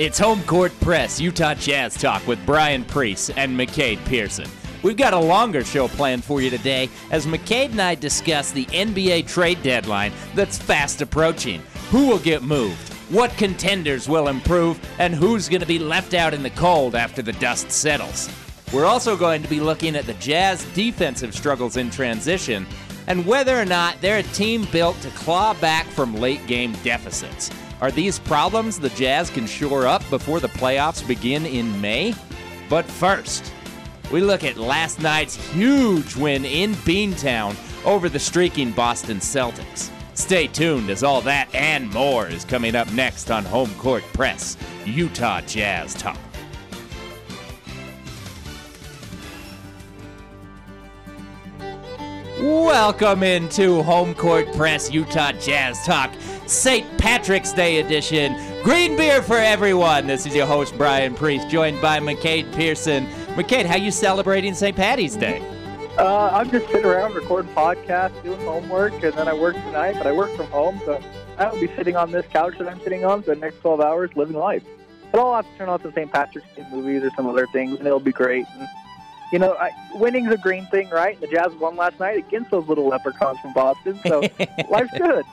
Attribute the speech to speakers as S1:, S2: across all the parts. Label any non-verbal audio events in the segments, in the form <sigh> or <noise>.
S1: It's Home Court Press Utah Jazz Talk with Brian Priest and McCade Pearson. We've got a longer show planned for you today as McCade and I discuss the NBA trade deadline that's fast approaching. Who will get moved? What contenders will improve? And who's going to be left out in the cold after the dust settles? We're also going to be looking at the Jazz defensive struggles in transition and whether or not they're a team built to claw back from late game deficits. Are these problems the Jazz can shore up before the playoffs begin in May? But first, we look at last night's huge win in Beantown over the streaking Boston Celtics. Stay tuned as all that and more is coming up next on Home Court Press, Utah Jazz Talk. Welcome into Home Court Press Utah Jazz Talk, St. Patrick's Day edition. Green beer for everyone. This is your host Brian Priest, joined by McCade Pearson. McCade, how you celebrating St. Patty's Day?
S2: Uh, I'm just sitting around recording podcasts, doing homework, and then I work tonight, but I work from home, so I will be sitting on this couch that I'm sitting on for the next 12 hours living life. But I'll have to turn on some St. Patrick's Day movies or some other things, and it'll be great. And, you know, I, winning's a green thing, right? The Jazz won last night against those little leprechauns from Boston, so <laughs> life's good.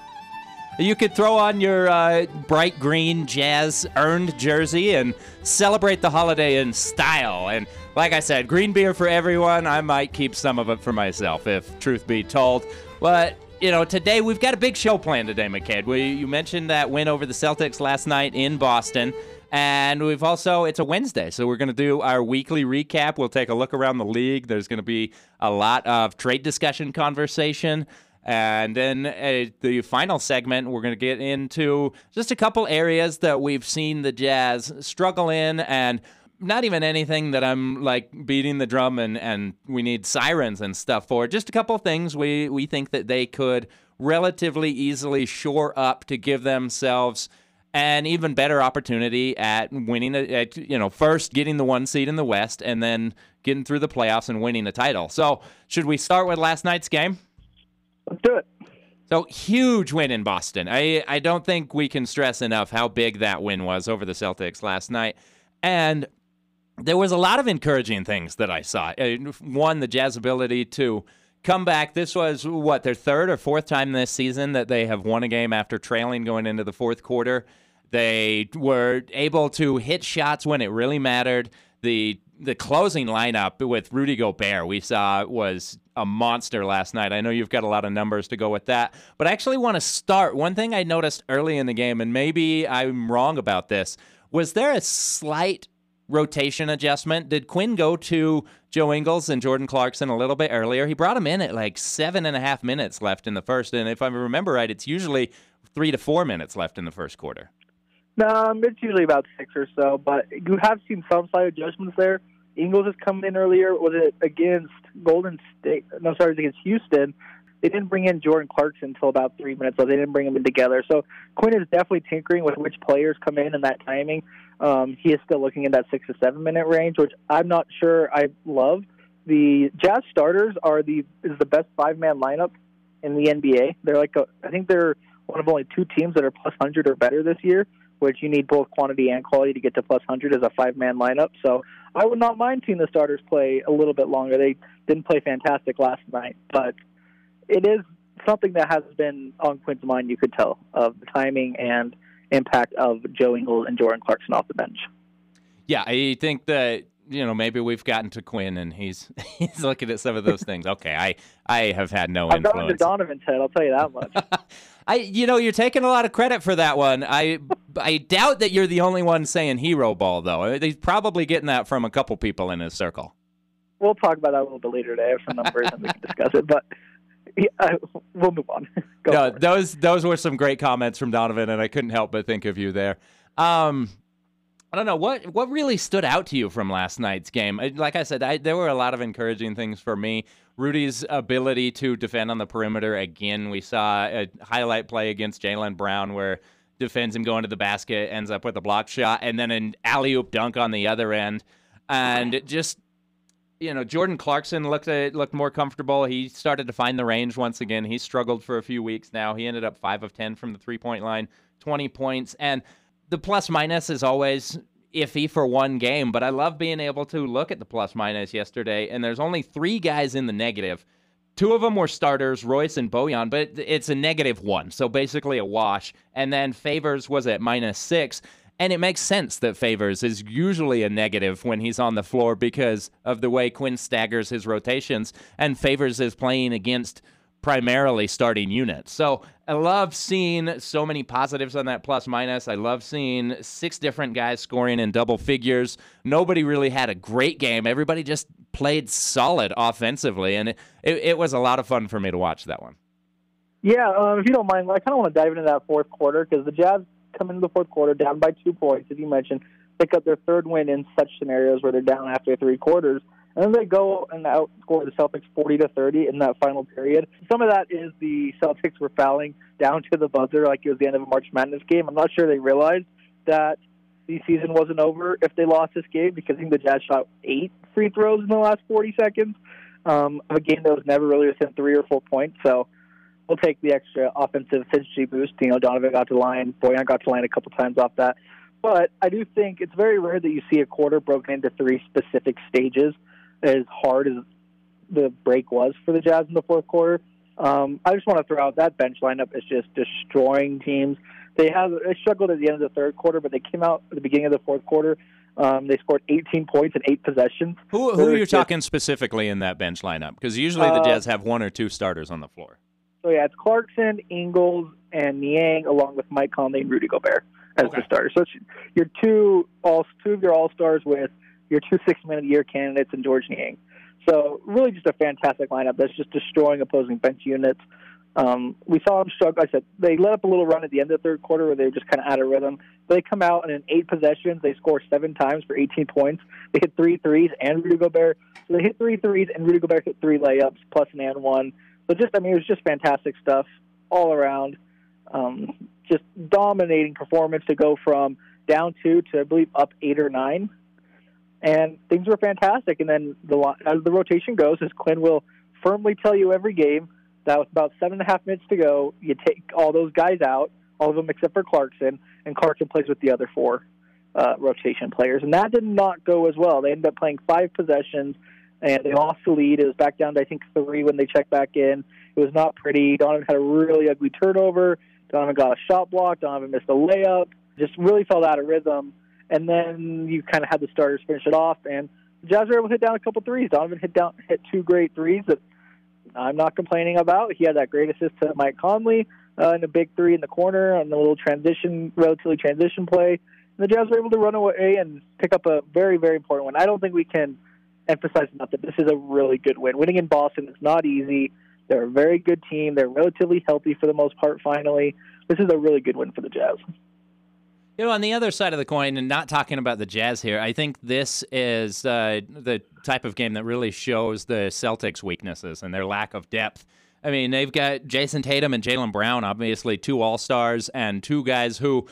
S1: You could throw on your uh, bright green Jazz earned jersey and celebrate the holiday in style. And like I said, green beer for everyone. I might keep some of it for myself, if truth be told. But you know, today we've got a big show planned today, McCade. We, you mentioned that win over the Celtics last night in Boston. And we've also, it's a Wednesday, so we're going to do our weekly recap. We'll take a look around the league. There's going to be a lot of trade discussion conversation. And then uh, the final segment, we're going to get into just a couple areas that we've seen the Jazz struggle in and not even anything that I'm like beating the drum and, and we need sirens and stuff for. Just a couple things we, we think that they could relatively easily shore up to give themselves an even better opportunity at winning, a, at, you know, first getting the one seed in the West and then getting through the playoffs and winning the title. So, should we start with last night's game?
S2: Do it.
S1: So huge win in Boston. I I don't think we can stress enough how big that win was over the Celtics last night. And there was a lot of encouraging things that I saw. Uh, one, the Jazz ability to come back. This was what their third or fourth time this season that they have won a game after trailing going into the fourth quarter. They were able to hit shots when it really mattered. The the closing lineup with Rudy Gobert we saw was a monster last night. I know you've got a lot of numbers to go with that, but I actually want to start. One thing I noticed early in the game, and maybe I'm wrong about this, was there a slight rotation adjustment? Did Quinn go to Joe Ingles and Jordan Clarkson a little bit earlier? He brought him in at like seven and a half minutes left in the first, and if I remember right, it's usually three to four minutes left in the first quarter.
S2: No, it's usually about six or so, but you have seen some slight adjustments there. Ingles is coming in earlier. Was it against Golden State? No, sorry, it was against Houston. They didn't bring in Jordan Clarkson until about three minutes, so they didn't bring them in together. So Quinn is definitely tinkering with which players come in and that timing. Um, he is still looking at that six to seven minute range, which I'm not sure I love. The Jazz starters are the is the best five man lineup in the NBA. They're like a, I think they're one of only two teams that are plus hundred or better this year which you need both quantity and quality to get to plus 100 as a five man lineup. So I would not mind seeing the starters play a little bit longer. They didn't play fantastic last night, but it is something that has been on Quinn's mind, you could tell, of the timing and impact of Joe Ingles and Jordan Clarkson off the bench.
S1: Yeah, I think that you know maybe we've gotten to Quinn and he's <laughs> he's looking at some of those things. Okay, I I have had no
S2: I've
S1: influence.
S2: gone to Donovan's head. I'll tell you that much. <laughs>
S1: I, you know, you're taking a lot of credit for that one. I, I doubt that you're the only one saying hero ball, though. He's probably getting that from a couple people in his circle.
S2: We'll talk about that a little bit later today. I have some numbers and we can discuss it, but yeah, we'll move on. <laughs> Go
S1: no, those those were some great comments from Donovan, and I couldn't help but think of you there. Um, I don't know what what really stood out to you from last night's game. Uh, like I said, I, there were a lot of encouraging things for me. Rudy's ability to defend on the perimeter again. We saw a highlight play against Jaylen Brown where defends him going to the basket, ends up with a block shot, and then an alley oop dunk on the other end. And just you know, Jordan Clarkson looked at, looked more comfortable. He started to find the range once again. He struggled for a few weeks now. He ended up five of ten from the three point line, twenty points, and the plus minus is always iffy for one game, but I love being able to look at the plus minus yesterday, and there's only three guys in the negative. Two of them were starters, Royce and Bojan, but it's a negative one, so basically a wash. And then Favors was at minus six. And it makes sense that Favors is usually a negative when he's on the floor because of the way Quinn staggers his rotations, and Favors is playing against primarily starting units. So I love seeing so many positives on that plus minus. I love seeing six different guys scoring in double figures. Nobody really had a great game. Everybody just played solid offensively, and it, it, it was a lot of fun for me to watch that one.
S2: Yeah, um, if you don't mind, I kind of want to dive into that fourth quarter because the Jazz come into the fourth quarter down by two points, as you mentioned, pick up their third win in such scenarios where they're down after three quarters. And then they go and outscore the Celtics 40 to 30 in that final period. Some of that is the Celtics were fouling down to the buzzer like it was the end of a March Madness game. I'm not sure they realized that the season wasn't over if they lost this game because I think the Jazz shot eight free throws in the last 40 seconds um, of a game that was never really within three or four points. So we'll take the extra offensive efficiency boost. You know, Donovan got to line, Bojan got to line a couple times off that. But I do think it's very rare that you see a quarter broken into three specific stages as hard as the break was for the Jazz in the fourth quarter. Um, I just want to throw out that bench lineup is just destroying teams. They have they struggled at the end of the third quarter, but they came out at the beginning of the fourth quarter. Um, they scored 18 points in eight possessions.
S1: Who, who are you just, talking specifically in that bench lineup? Because usually the uh, Jazz have one or two starters on the floor.
S2: So yeah, it's Clarkson, Ingles, and Niang, along with Mike Conley and Rudy Gobert as okay. the starters. So it's your two all two of your all stars with your two six man of the year candidates and George Niang. So really just a fantastic lineup that's just destroying opposing bench units. Um, we saw them struggle. I said they let up a little run at the end of the third quarter where they were just kind of out of rhythm. But They come out and in eight possessions they score seven times for 18 points. They hit three threes and Rudy Gobert. So they hit three threes and Rudy Gobert hit three layups plus an and one. So just I mean it was just fantastic stuff all around. Um, just dominating performance to go from down two to I believe up eight or nine and things were fantastic. And then the as the rotation goes, as Quinn will firmly tell you every game, that with about seven and a half minutes to go, you take all those guys out, all of them except for Clarkson, and Clarkson plays with the other four uh, rotation players, and that did not go as well. They ended up playing five possessions, and they lost the lead. It was back down to I think three when they checked back in. It was not pretty. Donovan had a really ugly turnover. Donovan got a shot block. Donovan missed a layup. Just really fell out of rhythm and then you kind of had the starters finish it off. And the Jazz were able to hit down a couple threes. Donovan hit down hit two great threes that I'm not complaining about. He had that great assist to Mike Conley uh, and a big three in the corner on a little transition, relatively transition play. And the Jazz were able to run away and pick up a very, very important one. I don't think we can emphasize enough that this is a really good win. Winning in Boston is not easy. They're a very good team. They're relatively healthy for the most part. Finally, this is a really good win for the Jazz.
S1: You know, on the other side of the coin, and not talking about the Jazz here, I think this is uh, the type of game that really shows the Celtics' weaknesses and their lack of depth. I mean, they've got Jayson Tatum and Jaylen Brown, obviously two All Stars, and two guys who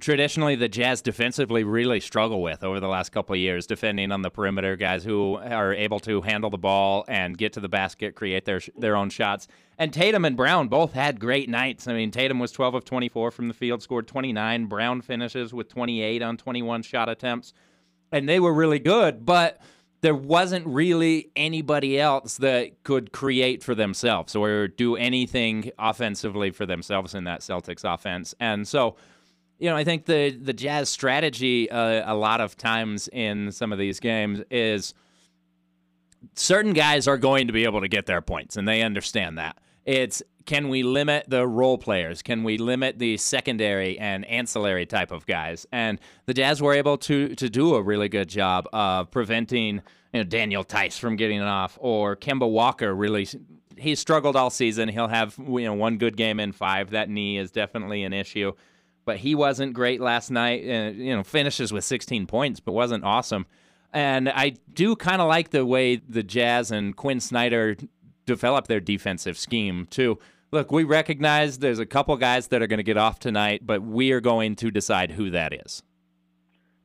S1: traditionally the Jazz defensively really struggle with over the last couple of years, defending on the perimeter, guys who are able to handle the ball and get to the basket, create their their own shots. And Tatum and Brown both had great nights. I mean, Tatum was 12 of 24 from the field, scored 29. Brown finishes with 28 on 21 shot attempts. And they were really good, but there wasn't really anybody else that could create for themselves or do anything offensively for themselves in that Celtics offense. And so, you know, I think the the Jazz strategy uh, a lot of times in some of these games is certain guys are going to be able to get their points, and they understand that. It's can we limit the role players? Can we limit the secondary and ancillary type of guys? And the Jazz were able to to do a really good job of preventing you know, Daniel Theis from getting off, or Kemba Walker really. He struggled all season. He'll have you know one good game in five. That knee is definitely an issue, but he wasn't great last night. Uh, you know, finishes with 16 points, but wasn't awesome. And I do kind of like the way the Jazz and Quinn Snyder develop their defensive scheme too. Look, we recognize there's a couple guys that are going to get off tonight, but we are going to decide who that is.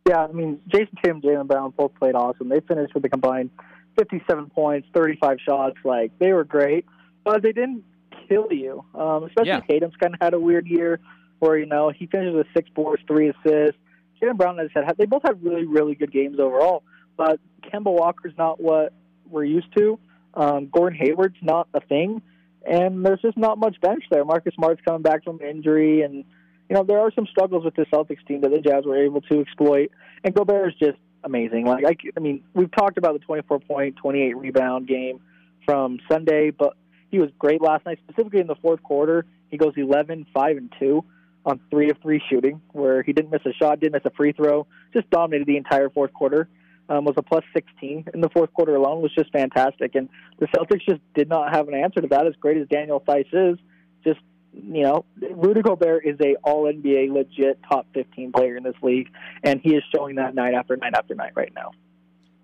S2: Yeah, I mean, Jayson Tatum, Jaylen Brown both played awesome. They finished with a combined 57 points, 35 shots. Like they were great, but they didn't kill you. Um, especially yeah. Tatum's kind of had a weird year. Where you know he finishes with six boards, three assists. Jaylen Brown, as I said, they both had really, really good games overall. But Kemba Walker's not what we're used to. Um, Gordon Hayward's not a thing, and there's just not much bench there. Marcus Smart's coming back from injury, and you know there are some struggles with the Celtics team that the Jazz were able to exploit. And Gobert is just amazing. Like I, I mean, we've talked about the 24 point, 28 rebound game from Sunday, but he was great last night, specifically in the fourth quarter. He goes 11, 5, and 2 on three of three shooting, where he didn't miss a shot, didn't miss a free throw, just dominated the entire fourth quarter. Um, was a plus 16 in the fourth quarter alone, was just fantastic. And the Celtics just did not have an answer to that. As great as Daniel Theis is, just you know, Rudy Gobert is a All NBA legit top 15 player in this league, and he is showing that night after night after night right now.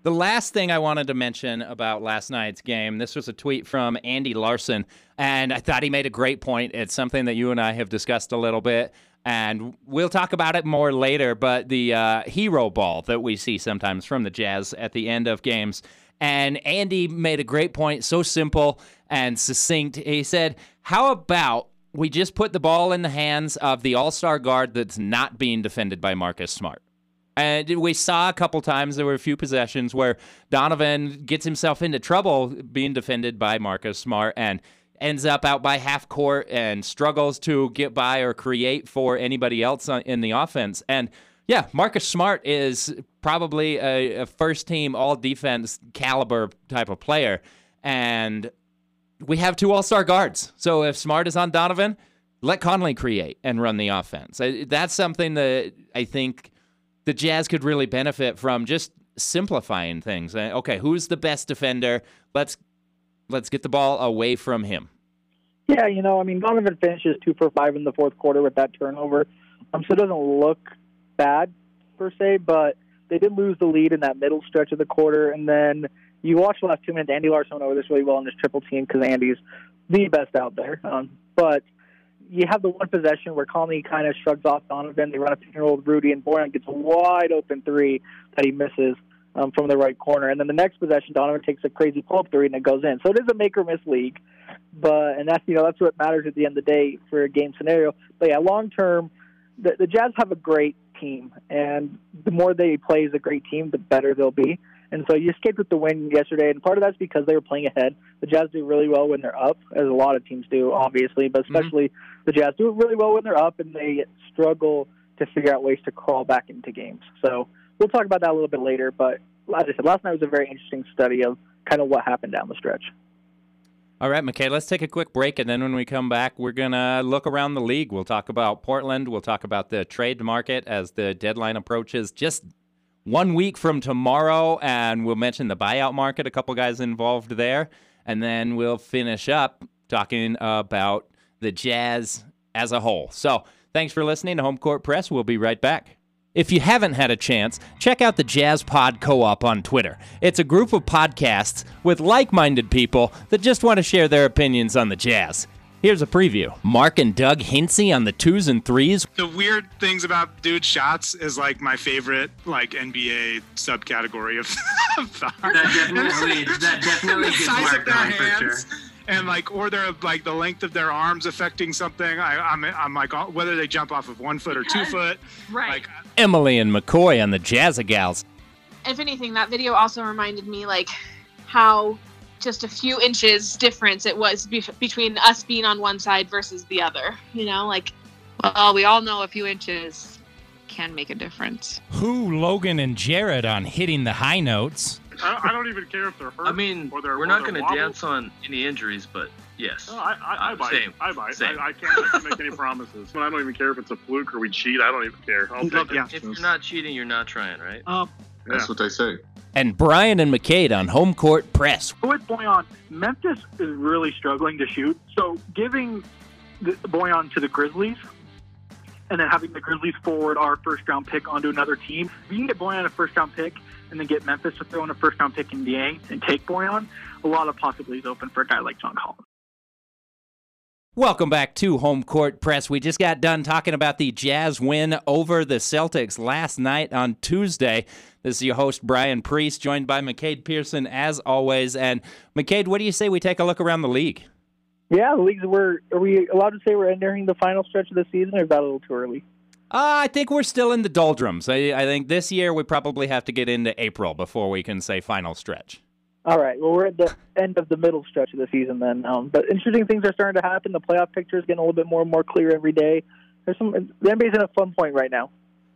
S1: The last thing I wanted to mention about last night's game, this was a tweet from Andy Larson, and I thought he made a great point. It's something that you and I have discussed a little bit, and we'll talk about it more later. But the uh, hero ball that we see sometimes from the Jazz at the end of games. And Andy made a great point, so simple and succinct. He said, How about we just put the ball in the hands of the all star guard that's not being defended by Marcus Smart? And we saw a couple times there were a few possessions where Donovan gets himself into trouble being defended by Marcus Smart and ends up out by half court and struggles to get by or create for anybody else in the offense. And yeah, Marcus Smart is probably a, a first team all defense caliber type of player. And we have two all star guards. So if Smart is on Donovan, let Conley create and run the offense. That's something that I think the Jazz could really benefit from just simplifying things. Uh, okay, who's the best defender? Let's let's get the ball away from him.
S2: Yeah, you know, I mean, Donovan finishes two for five in the fourth quarter with that turnover, um, so it doesn't look bad per se, but they did lose the lead in that middle stretch of the quarter, and then you watch the last two minutes. Andy Larson over this really well in this triple team because Andy's the best out there, um, but you have the one possession where Conley kind of shrugs off Donovan. They run a pick and roll with Rudy, and Bojan gets a wide open three that he misses um, from the right corner. And then the next possession, Donovan takes a crazy pull up three and it goes in. So it is a make or miss league, but and that's you know that's what matters at the end of the day for a game scenario. But yeah, long term, the, the Jazz have a great team, and the more they play as a great team, the better they'll be. And so you escaped with the win yesterday, and part of that's because they were playing ahead. The Jazz do really well when they're up, as a lot of teams do, obviously, but mm-hmm. especially mm-hmm. the Jazz do really well when they're up, and they struggle to figure out ways to crawl back into games. So we'll talk about that a little bit later. But as I said, last night was a very interesting study of kind of what happened down the stretch.
S1: All right, McKay, let's take a quick break, and then when we come back, we're going to look around the league. We'll talk about Portland. We'll talk about the trade market as the deadline approaches. Just one week from tomorrow, and we'll mention the buyout market, a couple guys involved there, and then we'll finish up talking about the Jazz as a whole. So, thanks for listening to Home Court Press. We'll be right back. If you haven't had a chance, check out the Jazz Pod Co op on Twitter. It's a group of podcasts with like minded people that just want to share their opinions on the Jazz. Here's a preview. Mark and Doug Hincy on the twos and threes.
S3: The weird things about dude shots is like my favorite like NBA subcategory of, <laughs>
S4: of That definitely <laughs> that definitely gets Mark going for sure
S3: and like or they're like the length of their arms affecting something. I, I'm I'm like whether they jump off of one foot or two foot.
S5: Right. Like,
S1: Emily and McCoy on the Jazzagals.
S5: If anything, that video also reminded me like how just a few inches difference it was be- between us being on one side versus the other. You know, like,
S6: well, we all know a few inches can make a difference.
S1: Who, Logan and Jared on hitting the high notes.
S3: I, I don't even care if they're hurt.
S7: I mean,
S3: we're
S7: not going to dance on any injuries, but yes.
S3: No, I, I, I uh, bite. Same. I bite. Same. I, I can't, I can't make any promises. But I don't even care if it's a fluke or we cheat. I don't even care. I'll take
S7: yeah. If you're not cheating, you're not trying, right?
S3: Um,
S8: That's yeah. what they say
S1: and Brian and McCade on home court press.
S2: With Bojan, Memphis is really struggling to shoot. So giving the Bojan to the Grizzlies and then having the Grizzlies forward our first round pick onto another team, if you can get Bojan a first round pick and then get Memphis to throw in a first round pick in DA and take Bojan, a lot of possibilities open for a guy like John Collins.
S1: Welcome back to Home Court Press. We just got done talking about the Jazz win over the Celtics last night on Tuesday. This is your host, Brian Priest, joined by McCade Pearson as always. And McCade, what do you say we take a look around the league?
S2: Yeah, the leagues were. Are we allowed to say we're entering the final stretch of the season, or is that a little too early?
S1: Uh, I think we're still in the doldrums. I, I think this year we probably have to get into April before we can say final stretch.
S2: All right. Well, we're at the end of the middle stretch of the season then. Um, but interesting things are starting to happen. The playoff picture is getting a little bit more and more clear every day. There's some. The NBA's in a fun point right now.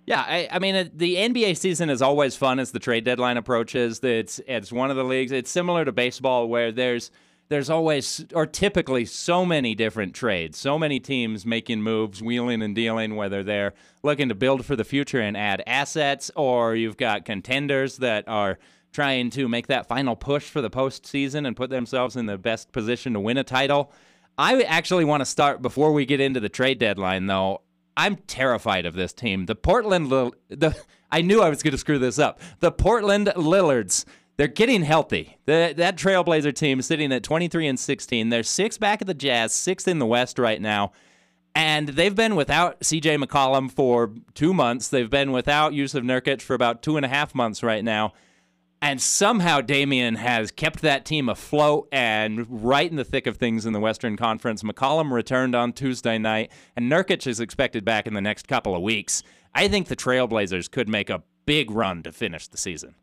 S1: Yeah, I, I mean, uh, the NBA season is always fun as the trade deadline approaches. It's it's one of the leagues. It's similar to baseball where there's there's always or typically so many different trades, so many teams making moves, wheeling and dealing, whether they're looking to build for the future and add assets, or you've got contenders that are trying to make that final push for the postseason and put themselves in the best position to win a title. I actually want to start before we get into the trade deadline, though. I'm terrified of this team. The Portland, the I knew I was going to screw this up. The Portland Lillards. They're getting healthy. The, that Trailblazer team sitting at 23 and 16. They're six back at the Jazz, sixth in the West right now. And they've been without CJ McCollum for two months. They've been without Jusuf Nurkic for about two and a half months right now. And somehow Damian has kept that team afloat and right in the thick of things in the Western Conference. McCollum returned on Tuesday night, and Nurkic is expected back in the next couple of weeks. I think the Trailblazers could make a big run to finish the season.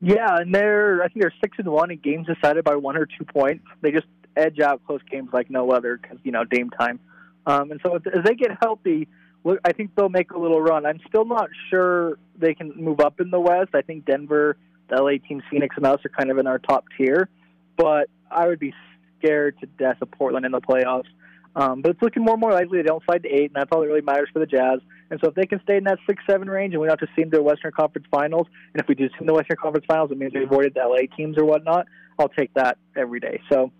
S2: Yeah, and they're I think they're six and one in games decided by one or two points. They just edge out close games like no other because you know Dame time. Um, and so as they get healthy, I think they'll make a little run. I'm still not sure they can move up in the West. I think Denver the LA teams, Phoenix and us, are kind of in our top tier. But I would be scared to death of Portland in the playoffs. Um, but it's looking more and more likely they don't slide to eight, and that's all that really matters for the Jazz. And so if they can stay in that six seven range, and we don't have to see them to the Western Conference Finals, and if we do see them in the Western Conference Finals, it means we avoided the LA teams or whatnot. I'll take that every day. So,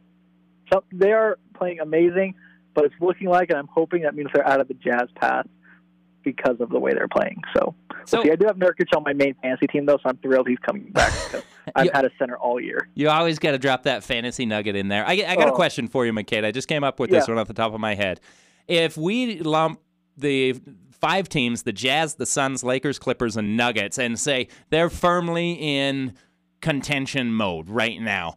S2: so they are playing amazing, but it's looking like, and I'm hoping that means they're out of the Jazz path because of the way they're playing. So, so see, I do have Nurkic on my main fantasy team though, so I'm thrilled he's coming back <laughs> because I've you, had a center all year.
S1: You always got to drop that fantasy nugget in there. I, I got oh. a question for you, McCade. I just came up with this yeah. one off the top of my head. If we lump the five teams, the Jazz, the Suns, Lakers, Clippers, and Nuggets, and say they're firmly in contention mode right now.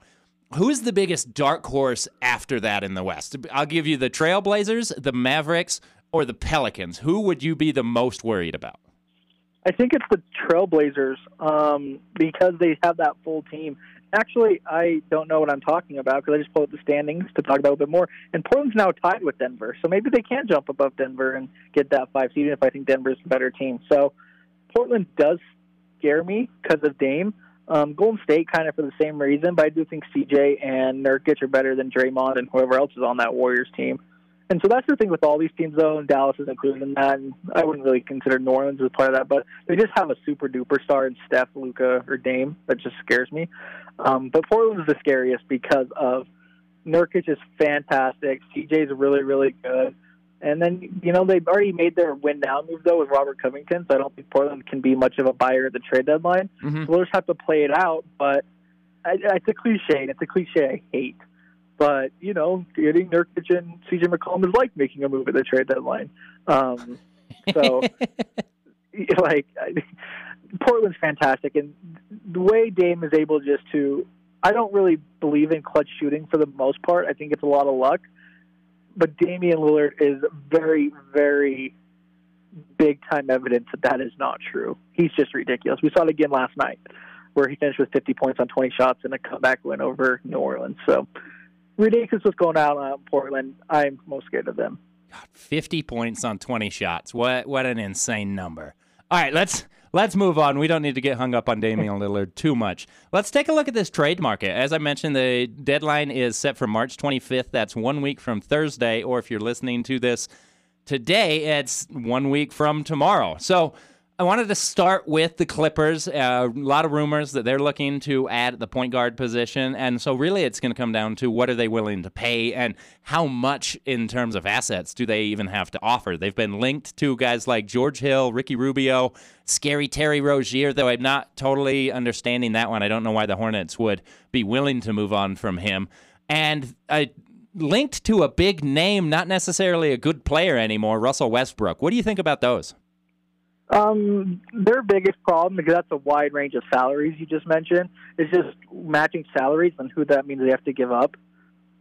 S1: Who's the biggest dark horse after that in the West? I'll give you the Trailblazers, the Mavericks, or the Pelicans? Who would you be the most worried about?
S2: I think it's the Trailblazers um, because they have that full team. Actually, I don't know what I'm talking about because I just pulled up the standings to talk about a bit more. And Portland's now tied with Denver, so maybe they can jump above Denver and get that five seed. Even if I think Denver's a better team, so Portland does scare me because of Dame. Um, Golden State kind of for the same reason, but I do think CJ and Nurkic are better than Draymond and whoever else is on that Warriors team. And so that's the thing with all these teams, though, and Dallas is included in that. And I wouldn't really consider New Orleans as part of that, but they just have a super duper star in Steph, Luka, or Dame that just scares me. Um, but Portland is the scariest because of Nurkic is fantastic. CJ is really, really good. And then, you know, they've already made their win now move, though, with Robert Covington, so I don't think Portland can be much of a buyer at the trade deadline. Mm-hmm. So we'll just have to play it out, but I, it's a cliche, and it's a cliche I hate. But you know, getting Nurkic and CJ McCollum is like making a move at the trade deadline. Um, so, <laughs> <laughs> like, Portland's fantastic, and the way Dame is able just to. I don't really believe in clutch shooting for the most part. I think it's a lot of luck. But Damian Lillard is very, very big time evidence that that is not true. He's just ridiculous. We saw it again last night, where he finished with 50 points on 20 shots in a comeback win over New Orleans. So ridiculous what's going on in Portland. I'm most scared of them.
S1: 50 points on 20 shots. What what an insane number. All right, let's let's move on. We don't need to get hung up on Damian <laughs> Lillard too much. Let's take a look at this trade market. As I mentioned, the deadline is set for March 25th. That's one week from Thursday, or if you're listening to this today, it's one week from tomorrow. So I wanted to start with the Clippers. Uh, a lot of rumors that they're looking to add the point guard position. And so, really, it's going to come down to what are they willing to pay and how much, in terms of assets, do they even have to offer? They've been linked to guys like George Hill, Ricky Rubio, scary Terry Rozier, though I'm not totally understanding that one. I don't know why the Hornets would be willing to move on from him. And uh, linked to a big name, not necessarily a good player anymore, Russell Westbrook. What do you think about those?
S2: Um, their biggest problem, because that's a wide range of salaries you just mentioned, is just matching salaries and who that means they have to give up.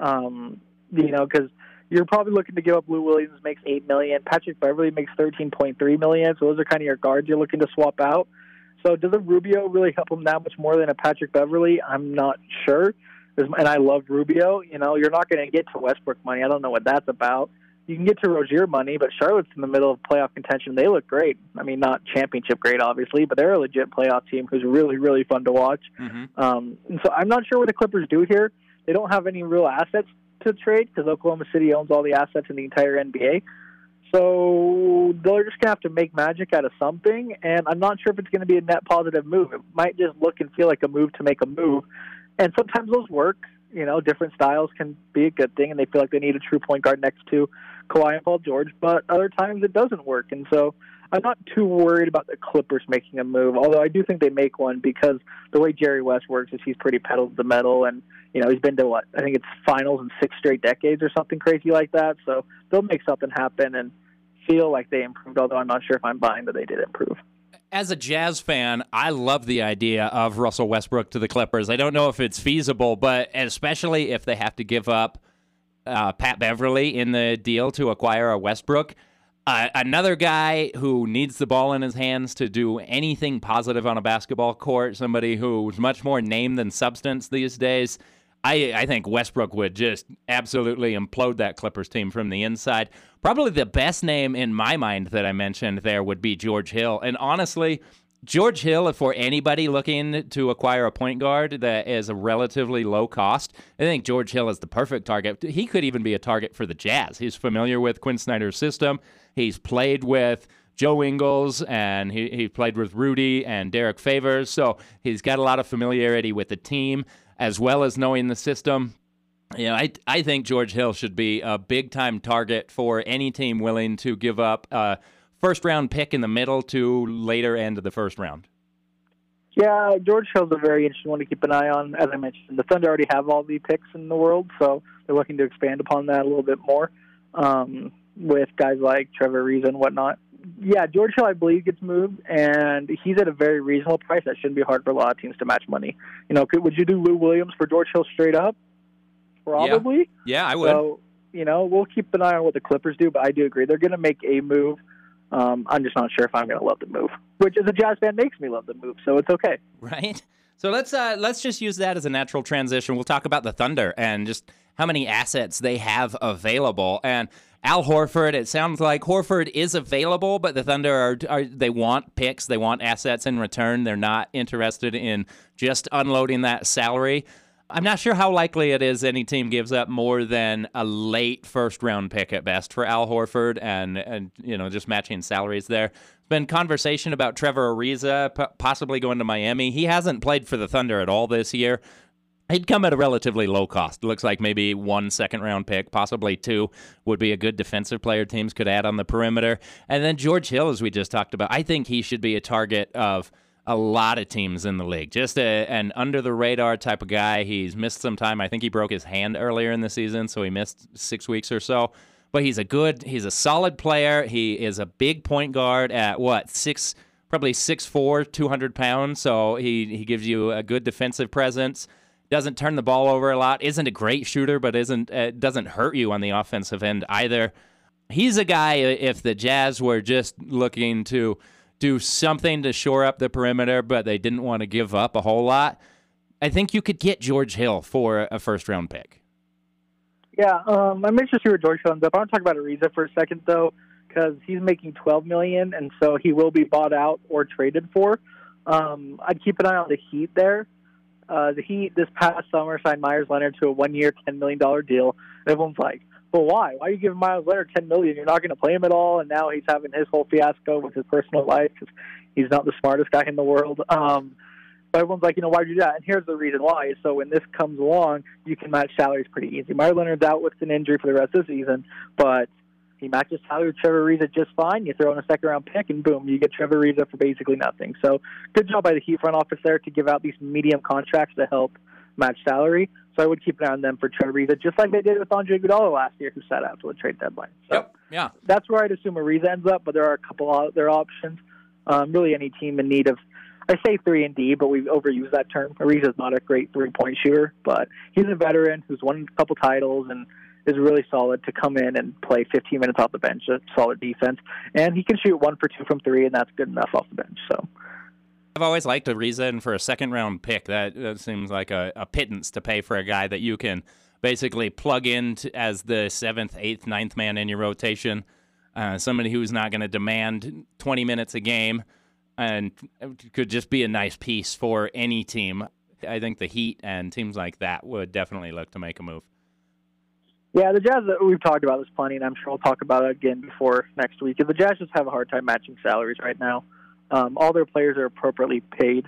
S2: Um, You know, because you're probably looking to give up Lou Williams makes eight million, Patrick Beverley makes thirteen point three million. So those are kind of your guards you're looking to swap out. So does a Rubio really help him that much more than a Patrick Beverley? I'm not sure. And I love Rubio. You know, you're not going to get to Westbrook money. I don't know what that's about. You can get to Rozier money, but Charlotte's in the middle of playoff contention. They look great. I mean, not championship great, obviously, but they're a legit playoff team who's really, really fun to watch.
S1: Mm-hmm.
S2: Um, and so I'm not sure what the Clippers do here. They don't have any real assets to trade because Oklahoma City owns all the assets in the entire NBA. So they're just gonna have to make magic out of something, and I'm not sure if it's gonna be a net positive move. It might just look and feel like a move to make a move, and sometimes those work. You know, different styles can be a good thing, and they feel like they need a true point guard next to Kawhi and Paul George. But other times it doesn't work, and so I'm not too worried about the Clippers making a move. Although I do think they make one because the way Jerry West works is he's pretty pedal to the metal, and you know he's been to what I think it's finals in six straight decades or something crazy like that. So they'll make something happen and feel like they improved. Although I'm not sure if I'm buying that they did improve.
S1: As a Jazz fan, I love the idea of Russell Westbrook to the Clippers. I don't know if it's feasible, but especially if they have to give up uh, Pat Beverley in the deal to acquire a Westbrook. Uh, another guy who needs the ball in his hands to do anything positive on a basketball court, somebody who's much more name than substance these days. I, I think Westbrook would just absolutely implode that Clippers team from the inside. Probably the best name in my mind that I mentioned there would be George Hill. And honestly, George Hill, for anybody looking to acquire a point guard that is a relatively low cost, I think George Hill is the perfect target. He could even be a target for the Jazz. He's familiar with Quinn Snyder's system. He's played with Joe Ingles and he, he played with Rudy and Derek Favors. So he's got a lot of familiarity with the team as well as knowing the system. You know, I, I think George Hill should be a big time target for any team willing to give up a first round pick in the middle to later end of the first round.
S2: Yeah, George Hill's a very interesting one to keep an eye on. As I mentioned, the Thunder already have all the picks in the world, so they're looking to expand upon that a little bit more um, with guys like Trevor Ariza and whatnot. Yeah, George Hill, I believe, gets moved, and he's at a very reasonable price. That shouldn't be hard for a lot of teams to match money. You know, could, would you do Lou Williams for George Hill straight up? Probably.
S1: Yeah, yeah I would.
S2: So, you know, we'll keep an eye on what the Clippers do, but I do agree. They're going to make a move. Um, I'm just not sure if I'm going to love the move, which as a Jazz fan makes me love the move, so it's okay.
S1: Right. So let's uh, let's just use that as a natural transition. We'll talk about the Thunder and just how many assets they have available. And Al Horford, it sounds like Horford is available, but the Thunder are, are they want picks, they want assets in return. They're not interested in just unloading that salary. I'm not sure how likely it is any team gives up more than a late first round pick at best for Al Horford and, and you know, just matching salaries there. There's been conversation about Trevor Ariza possibly going to Miami. He hasn't played for the Thunder at all this year. He'd come at a relatively low cost. Looks like maybe one second round pick, possibly two, would be a good defensive player teams could add on the perimeter. And then George Hill, as we just talked about, I think he should be a target of a lot of teams in the league. Just a, an under the radar type of guy. He's missed some time. I think he broke his hand earlier in the season, so he missed six weeks or so. But he's a good, he's a solid player. He is a big point guard at what six, probably six four, two hundred pounds. So he he gives you a good defensive presence. Doesn't turn the ball over a lot. Isn't a great shooter, but isn't uh, doesn't hurt you on the offensive end either. He's a guy. If the Jazz were just looking to do something to shore up the perimeter, but they didn't want to give up a whole lot. I think you could get George Hill for a first round pick.
S2: Yeah, um, I'm interested where George Hill up. I want to talk about Ariza for a second though, because he's making 12 million, and so he will be bought out or traded for. Um, I'd keep an eye on the Heat there. Uh, the Heat this past summer signed Meyers Leonard to a one-year, $10 million deal. And everyone's like, "Well, why? Why are you giving Meyers Leonard 10 million? You're not going to play him at all." And now he's having his whole fiasco with his personal life because he's not the smartest guy in the world. Um, but everyone's like, you know, why do you do that? And here's the reason why. So when this comes along, you can match salaries pretty easy. Meyers Leonard's out with an injury for the rest of the season, but he matches salary with Trevor Ariza just fine. You throw in a second round pick, and boom, you get Trevor Ariza for basically nothing. So good job by the Heat front office there to give out these medium contracts to help match salary. So I would keep an eye on them for Trevor Ariza, just like they did with Andre Iguodala last year, who sat out to the trade deadline. So
S1: yep. Yeah.
S2: That's where I'd assume Ariza ends up, but there are a couple other options. Um, really, any team in need of I say three and D, but we've overused that term. Ariza's not a great three point shooter, but he's a veteran who's won a couple titles and is really solid to come in and play 15 minutes off the bench, a solid defense, and he can shoot one for two from three, and that's good enough off the bench. So.
S1: I've always liked Ariza, and for a second round pick, that, that seems like a, a pittance to pay for a guy that you can basically plug in to, as the seventh, eighth, ninth man in your rotation. Uh, somebody who's not going to demand 20 minutes a game and could just be a nice piece for any team. I think the Heat and teams like that would definitely look to make a move.
S2: Yeah, the Jazz, we've talked about this plenty, and I'm sure we'll talk about it again before next week. The Jazz just have a hard time matching salaries right now. Um, all their players are appropriately paid,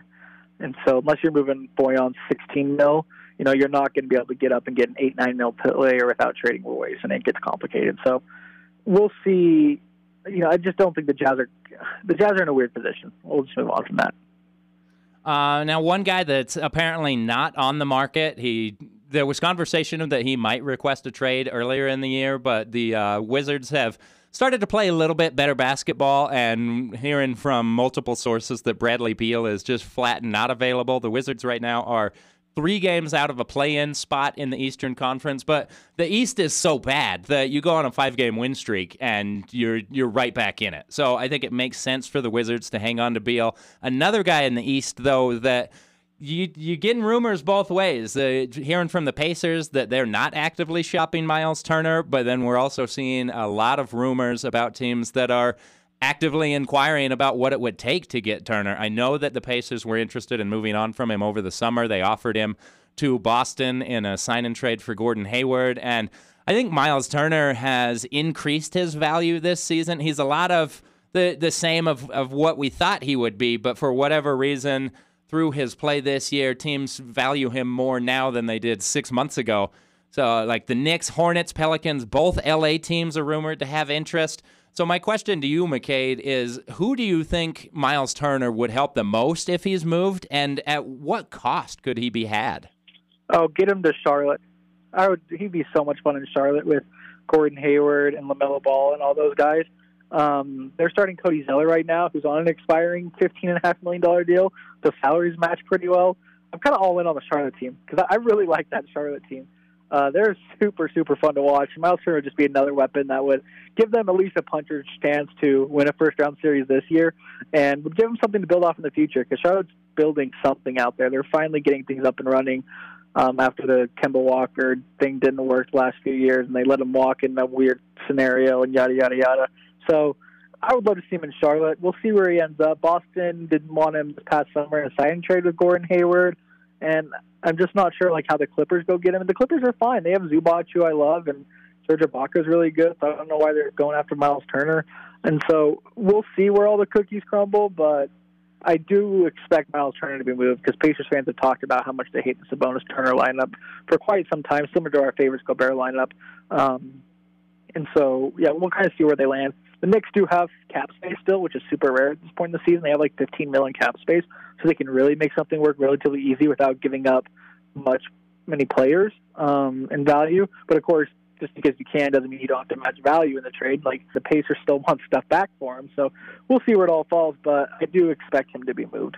S2: and so unless you're moving Bojan 16 mil, you know you're not going to be able to get up and get an eight nine mil player without trading Royce, and it gets complicated. So we'll see. You know, I just don't think the Jazz are the Jazz are in a weird position. We'll just move on from that.
S1: Uh, now, one guy that's apparently not on the market, he there was conversation that he might request a trade earlier in the year, but the uh, Wizards have started to play a little bit better basketball, and hearing from multiple sources that Bradley Beal is just flat and not available. The Wizards right now are three games out of a play-in spot in the Eastern Conference, but the East is so bad that you go on a five-game win streak and you're you're right back in it. So I think it makes sense for the Wizards to hang on to Beal. Another guy in the East, though, that you you're getting rumors both ways. Uh, hearing from the Pacers that they're not actively shopping Miles Turner, but then we're also seeing a lot of rumors about teams that are actively inquiring about what it would take to get Turner. I know that the Pacers were interested in moving on from him over the summer. They offered him to Boston in a sign and trade for Gordon Hayward and I think Miles Turner has increased his value this season. He's a lot of the the same of, of what we thought he would be, but for whatever reason, through his play this year, teams value him more now than they did six months ago. So, like the Knicks, Hornets, Pelicans, both LA teams are rumored to have interest. So, my question to you, McCade, is who do you think Miles Turner would help the most if he's moved, and at what cost could he be had?
S2: Oh, get him to Charlotte. I would. He'd be so much fun in Charlotte with Gordon Hayward and LaMelo Ball and all those guys. Um, they're starting Cody Zeller right now, who's on an expiring fifteen and a half million dollar deal. The salaries match pretty well. I'm kind of all in on the Charlotte team because I really like that Charlotte team. Uh, they're super, super fun to watch. Miles Turner would just be another weapon that would give them at least a puncher's chance to win a first round series this year and would give them something to build off in the future because Charlotte's building something out there. They're finally getting things up and running um, after the Kemba Walker thing didn't work the last few years and they let him walk in a weird scenario and yada, yada, yada. So I would love to see him in Charlotte. We'll see where he ends up. Boston didn't want him this past summer in a signing trade with Gordon Hayward. And I'm just not sure like how the Clippers go get him. And the Clippers are fine. They have Zubac, who I love, and Serge Ibaka is really good. So I don't know why they're going after Miles Turner. And so we'll see where all the cookies crumble. But I do expect Miles Turner to be moved because Pacers fans have talked about how much they hate the Sabonis Turner lineup for quite some time, similar to our Favors Gobert lineup. Um, and so, yeah, we'll kind of see where they land. The Knicks do have cap space still, which is super rare at this point in the season. They have like 15 million cap space, so they can really make something work relatively easy without giving up much many players um, in value. But of course, just because you can doesn't mean you don't have to match value in the trade. Like the Pacers still <laughs> want stuff back for him, so we'll see where it all falls. But I do expect him to be moved.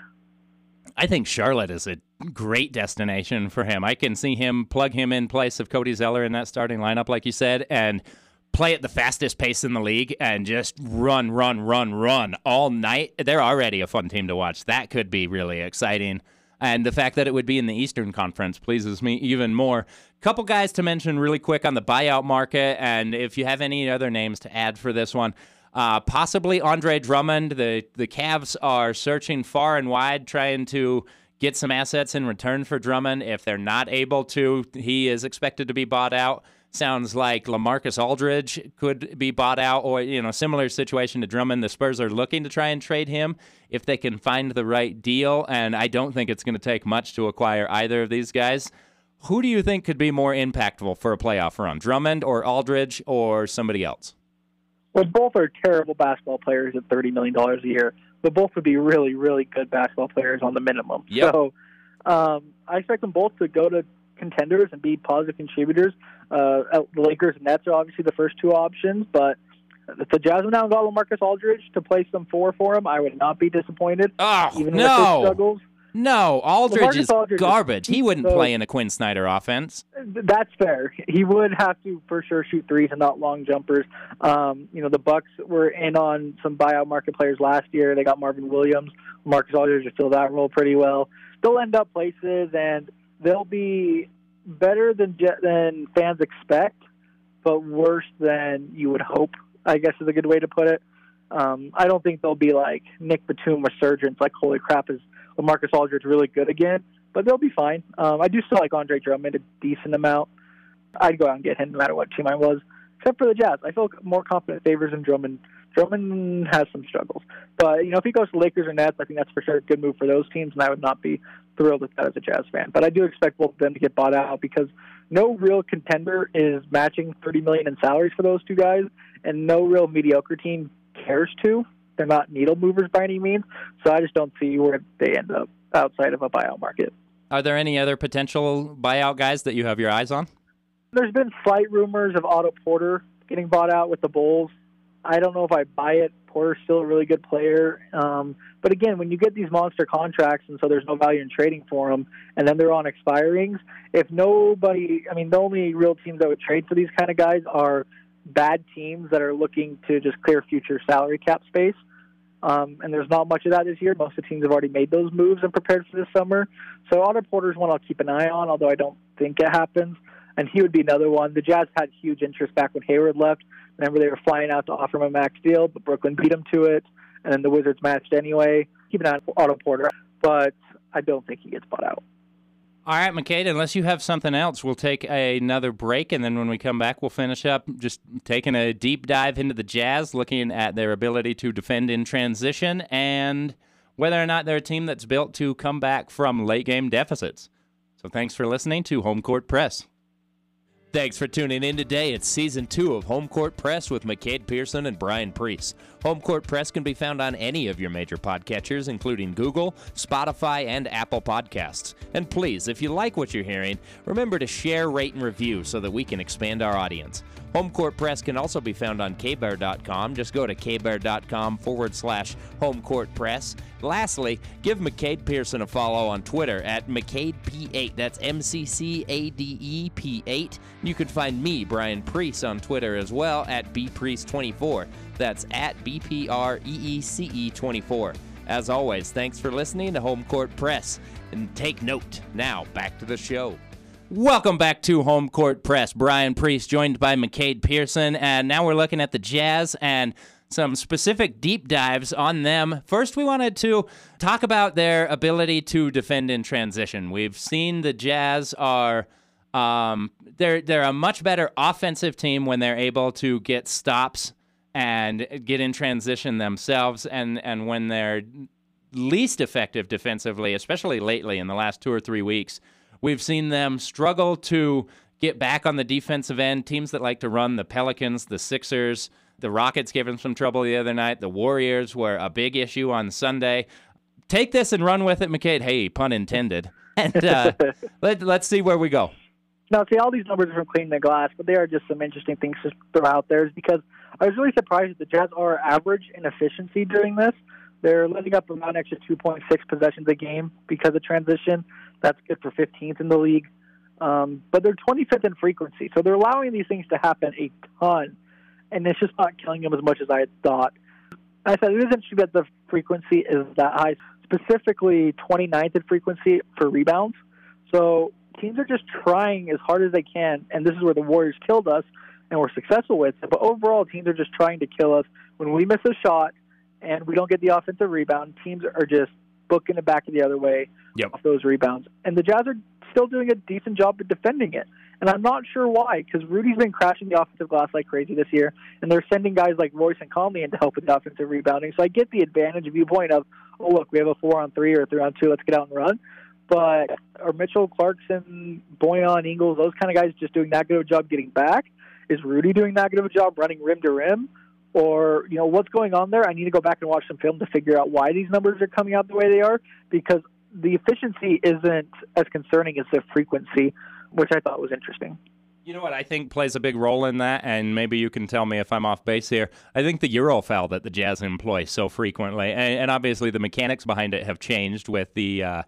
S1: I think Charlotte is a great destination for him. I can see him plug him in place of Cody Zeller in that starting lineup, like you said, and play at the fastest pace in the league and just run, run, run, run all night. They're already a fun team to watch. That could be really exciting. And the fact that it would be in the Eastern Conference pleases me even more. Couple guys to mention really quick on the buyout market, and if you have any other names to add for this one, uh, possibly Andre Drummond. The the Cavs are searching far and wide, trying to get some assets in return for Drummond. If they're not able to, he is expected to be bought out. Sounds like LaMarcus Aldridge could be bought out, or you know, similar situation to Drummond. The Spurs are looking to try and trade him if they can find the right deal, and I don't think it's going to take much to acquire either of these guys. Who do you think could be more impactful for a playoff run, Drummond or Aldridge or somebody else?
S2: Well, both are terrible basketball players at thirty million dollars a year, but both would be really, really good basketball players on the minimum.
S1: Yep.
S2: So um, I expect them both to go to contenders and be positive contributors. Uh, the Lakers and Nets are obviously the first two options, but if the Jazz went out and got LaMarcus Aldridge to play some four for him, I would not be disappointed.
S1: Oh,
S2: even
S1: no.
S2: with his struggles.
S1: No, Aldridge
S2: Marcus
S1: is
S2: Aldridge is-
S1: garbage. He wouldn't
S2: so-
S1: play in a Quinn Snyder offense.
S2: That's fair. He would have to for sure shoot threes and not long jumpers. Um, you know, the Bucks were in on some buyout market players last year. They got Marvin Williams. Marcus Aldridge will fill that role pretty well. They'll end up places and they'll be better than than fans expect, but worse than you would hope. I guess is a good way to put it. Um, I don't think they'll be like Nick Batum resurgence. Like holy crap, is Marcus Aldridge really good again? But they'll be fine. Um, I do still like Andre Drummond a decent amount. I'd go out and get him no matter what team I was, except for the Jazz. I feel more confident favors in Drummond. Drummond has some struggles, but you know if he goes to Lakers or Nets, I think that's for sure a good move for those teams, and I would not be thrilled with that as a Jazz fan. But I do expect both of them to get bought out because no real contender is matching 30 million in salaries for those two guys, and no real mediocre team cares to. They're not needle movers by any means, so I just don't see where they end up outside of a buyout market.
S1: Are there any other potential buyout guys that you have your eyes on?
S2: There's been slight rumors of Otto Porter getting bought out with the Bulls. I don't know if I buy it. Porter's still a really good player. Um, but again, when you get these monster contracts and so there's no value in trading for them, and then they're on expirings, if nobody, I mean, the only real teams that would trade for these kind of guys are bad teams that are looking to just clear future salary cap space. Um, and there's not much of that this year. Most of the teams have already made those moves and prepared for this summer. So Otto Porter's one I'll keep an eye on, although I don't think it happens. And he would be another one. The Jazz had huge interest back when Hayward left. Remember, they were flying out to offer him a max deal, but Brooklyn beat him to it, and then the Wizards matched anyway. Keep an eye on Otto Porter, but I don't think he gets bought out.
S1: All right, McCade, unless you have something else, we'll take another break, and then when we come back, we'll finish up just taking a deep dive into the Jazz, looking at their ability to defend in transition and whether or not they're a team that's built to come back from late game deficits. So thanks for listening to Home Court Press. Thanks for tuning in today. It's season two of Home Court Press with McCade Pearson and Brian Preece. Home Court Press can be found on any of your major podcatchers, including Google, Spotify, and Apple Podcasts. And please, if you like what you're hearing, remember to share, rate, and review so that we can expand our audience. Home Court Press can also be found on kbear.com. Just go to kbear.com forward slash home court press. Lastly, give McCade Pearson a follow on Twitter at McCadeP8. That's M C C A D E P8. You can find me, Brian Preece, on Twitter as well at BPreece24. That's at B P R E E C E 24. As always, thanks for listening to Home Court Press. And take note. Now, back to the show. Welcome back to Home Court Press. Brian Preece joined by McCade Pearson, and now we're looking at the Jazz and some specific deep dives on them. First, we wanted to talk about their ability to defend in transition. We've seen the Jazz are um, they're they're a much better offensive team when they're able to get stops and get in transition themselves, and and when they're least effective defensively, especially lately in the last two or three weeks. We've seen them struggle to get back on the defensive end. Teams that like to run the Pelicans, the Sixers, the Rockets gave them some trouble the other night. The Warriors were a big issue on Sunday. Take this and run with it, McCade. Hey, pun intended. <laughs> And uh, <laughs> let, let's see where we go.
S2: Now, see, all these numbers are from cleaning the glass, but they are just some interesting things to throw out there. Is because I was really surprised that the Jazz are average in efficiency doing this. They're letting up about an extra 2.6 possessions a game because of transition. That's good for 15th in the league. Um, but they're 25th in frequency, so they're allowing these things to happen a ton, and it's just not killing them as much as I had thought. I said it is interesting that the frequency is that high, specifically 29th in frequency for rebounds. So teams are just trying as hard as they can, and this is where the Warriors killed us and were successful with it. But overall, teams are just trying to kill us. When we miss a shot and we don't get the offensive rebound, teams are just booking it back of the other way
S1: Yep.
S2: off those rebounds. And the Jazz are still doing a decent job of defending it. And I'm not sure why, because Rudy's been crashing the offensive glass like crazy this year, and they're sending guys like Royce and Conley in to help with the offensive rebounding. So I get the advantage viewpoint of, oh look, we have a four on three or a three on two, let's get out and run. But are Mitchell, Clarkson, Bojan, Ingles, those kind of guys just doing that good of a job getting back? Is Rudy doing that good of a job running rim to rim? Or, you know, what's going on there? I need to go back and watch some film to figure out why these numbers are coming out the way they are because the efficiency isn't as concerning as the frequency, which I thought was interesting.
S1: You know what I think plays a big role in that, and maybe you can tell me if I'm off base here. I think the Euro foul that the Jazz employ so frequently, and, and obviously the mechanics behind it have changed with the uh,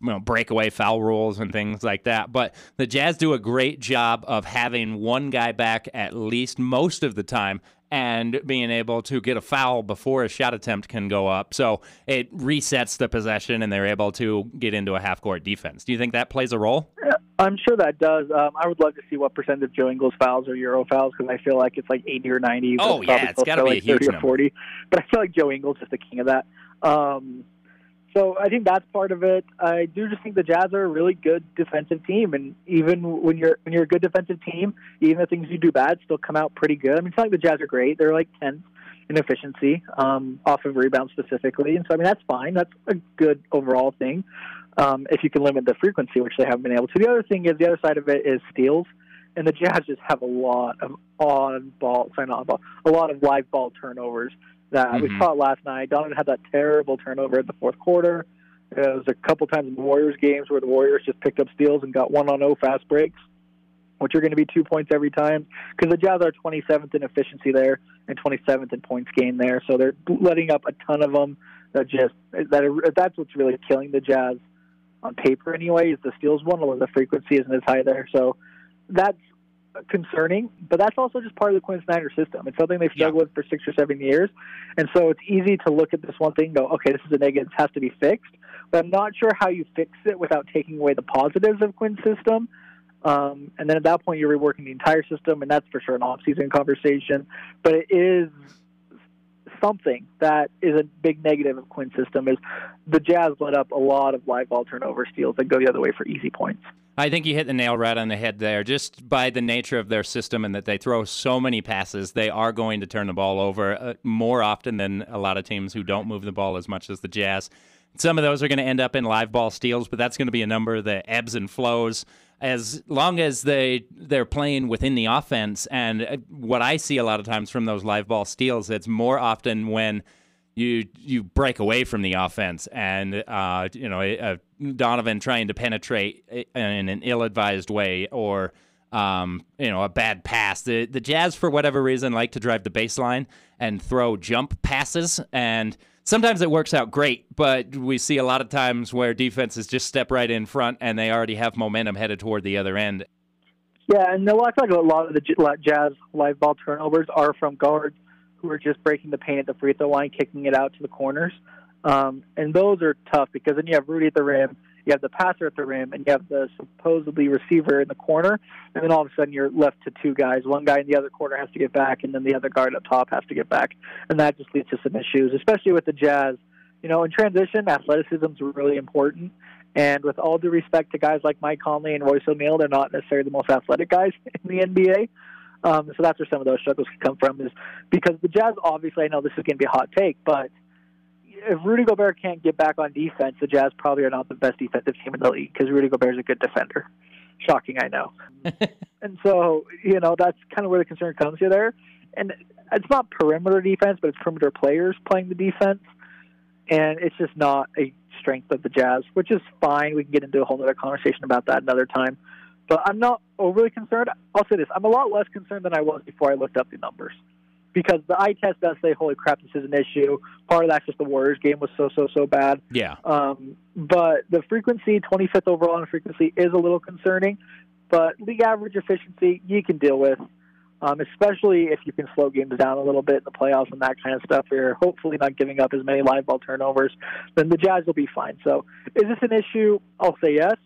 S1: you know, breakaway foul rules and things like that. But the Jazz do a great job of having one guy back at least most of the time and being able to get a foul before a shot attempt can go up. So it resets the possession and they're able to get into a half court defense. Do you think that plays a role?
S2: I'm sure that does. Um, I would love to see what percent of Joe Ingles fouls are Euro fouls because I feel like it's like 80 or 90.
S1: Oh, yeah, it's got to be
S2: like
S1: a huge
S2: 30 or
S1: number.
S2: 40. But I feel like Joe Ingles is the king of that. Um, so I think that's part of it. I do just think the Jazz are a really good defensive team, and even when you're when you're a good defensive team, even the things you do bad still come out pretty good. I mean, it's not like the Jazz are great; they're like tenth in efficiency um, off of rebounds specifically, and so I mean that's fine. That's a good overall thing um, if you can limit the frequency, which they haven't been able to. The other thing is the other side of it is steals, and the Jazz just have a lot of on ball, sorry, not on ball, a lot of live ball turnovers that we
S1: Mhm.
S2: saw it last night. Donovan had that terrible turnover in the fourth quarter. There was a couple times in the Warriors games where the Warriors just picked up steals and got one on zero fast breaks, which are going to be two points every time. Because the Jazz are 27th in efficiency there and 27th in points gained there, so they're letting up a ton of them. That just that are, that's what's really killing the Jazz on paper anyway. Is the steals one, although the frequency isn't as high there. So that's concerning, but that's also just part of the Quin Snyder system. It's something they've struggled with for six or seven years, and so it's easy to look at this one thing and go, okay, this is a negative, it has to be fixed. But I'm not sure how you fix it without taking away the positives of Quin's system. Um, and then at that point, you're reworking the entire system, and that's for sure an off-season conversation. But it is something that is a big negative of Quin's system is the Jazz let up a lot of live ball turnover steals that go the other way for easy points.
S1: I think you hit the nail right on the head there. Just by the nature of their system and that they throw so many passes, they are going to turn the ball over uh, more often than a lot of teams who don't move the ball as much as the Jazz. Some of those are going to end up in live ball steals, but that's going to be a number that ebbs and flows as long as they they're playing within the offense. And uh, what I see a lot of times from those live ball steals, it's more often when you you break away from the offense and uh, you know uh, Donovan trying to penetrate in an ill-advised way or um, you know a bad pass. The the Jazz for whatever reason like to drive the baseline and throw jump passes and sometimes it works out great, but we see a lot of times where defenses just step right in front and they already have momentum headed toward the other end.
S2: Yeah, and I feel like a lot of the Jazz live ball turnovers are from guards who are just breaking the paint at the free throw line, kicking it out to the corners. Um, and those are tough because then you have Rudy at the rim, you have the passer at the rim, and you have the supposedly receiver in the corner. And then all of a sudden you're left to two guys. One guy in the other corner has to get back, and then the other guard up top has to get back. And that just leads to some issues, especially with the Jazz. You know, in transition, athleticism is really important. And with all due respect to guys like Mike Conley and Royce O'Neale, they're not necessarily the most athletic guys <laughs> in the NBA. Um, so that's where some of those struggles can come from, is because the Jazz, obviously, I know this is going to be a hot take, but if Rudy Gobert can't get back on defense, the Jazz probably are not the best defensive team in the league because Rudy Gobert is a good defender. Shocking, I know. <laughs> and so, you know, that's kind of where the concern comes here there. And it's not perimeter defense, but it's perimeter players playing the defense. And it's just not a strength of the Jazz, which is fine. We can get into a whole other conversation about that another time. But I'm not overly concerned. I'll say this: I'm a lot less concerned than I was before I looked up the numbers, because the eye test does say, "Holy crap, this is an issue." Part of that's just the Warriors game was so so so bad.
S1: Yeah.
S2: Um, but the frequency, 25th overall in frequency, is a little concerning. But league average efficiency, you can deal with, um, especially if you can slow games down a little bit in the playoffs and that kind of stuff. You're hopefully not giving up as many live ball turnovers. Then the Jazz will be fine. So, is this an issue? I'll say yes.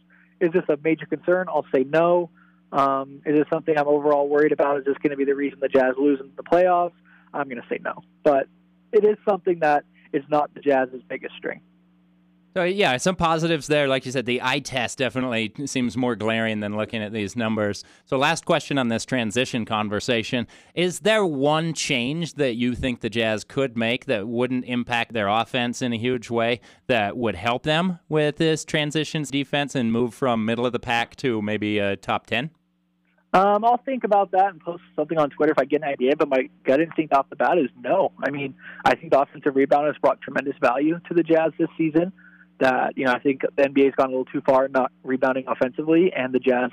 S2: Is this a major concern? I'll say no. Um, is this something I'm overall worried about? Is this going to be the reason the Jazz lose in the playoffs? I'm going to say no. But it is something that is not the Jazz's biggest strength.
S1: So yeah, some positives there. Like you said, the eye test definitely seems more glaring than looking at these numbers. So last question on this transition conversation: Is there one change that you think the Jazz could make that wouldn't impact their offense in a huge way that would help them with this transitions defense and move from middle of the pack to maybe a top ten?
S2: Um, I'll think about that and post something on Twitter if I get an idea. But my gut instinct off the bat is no. I mean, I think the offensive rebound has brought tremendous value to the Jazz this season. That you know, I think the NBA's gone a little too far not rebounding offensively, and the Jazz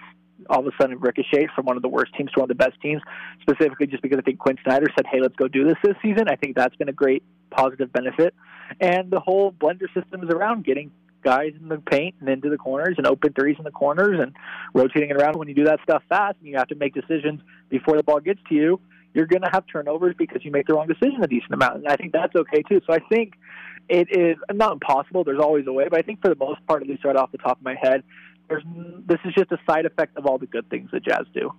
S2: all of a sudden ricocheted from one of the worst teams to one of the best teams, specifically just because I think Quin Snyder said, hey, let's go do this this season. I think that's been a great positive benefit. And the whole blender system is around getting guys in the paint and into the corners and open threes in the corners and rotating it around. When you do that stuff fast and you have to make decisions before the ball gets to you, you're going to have turnovers because you make the wrong decision a decent amount. And I think that's okay too. So I think it is not impossible. There's always a way, but I think for the most part, at least right off the top of my head, there's this is just a side effect of all the good things that Jazz do.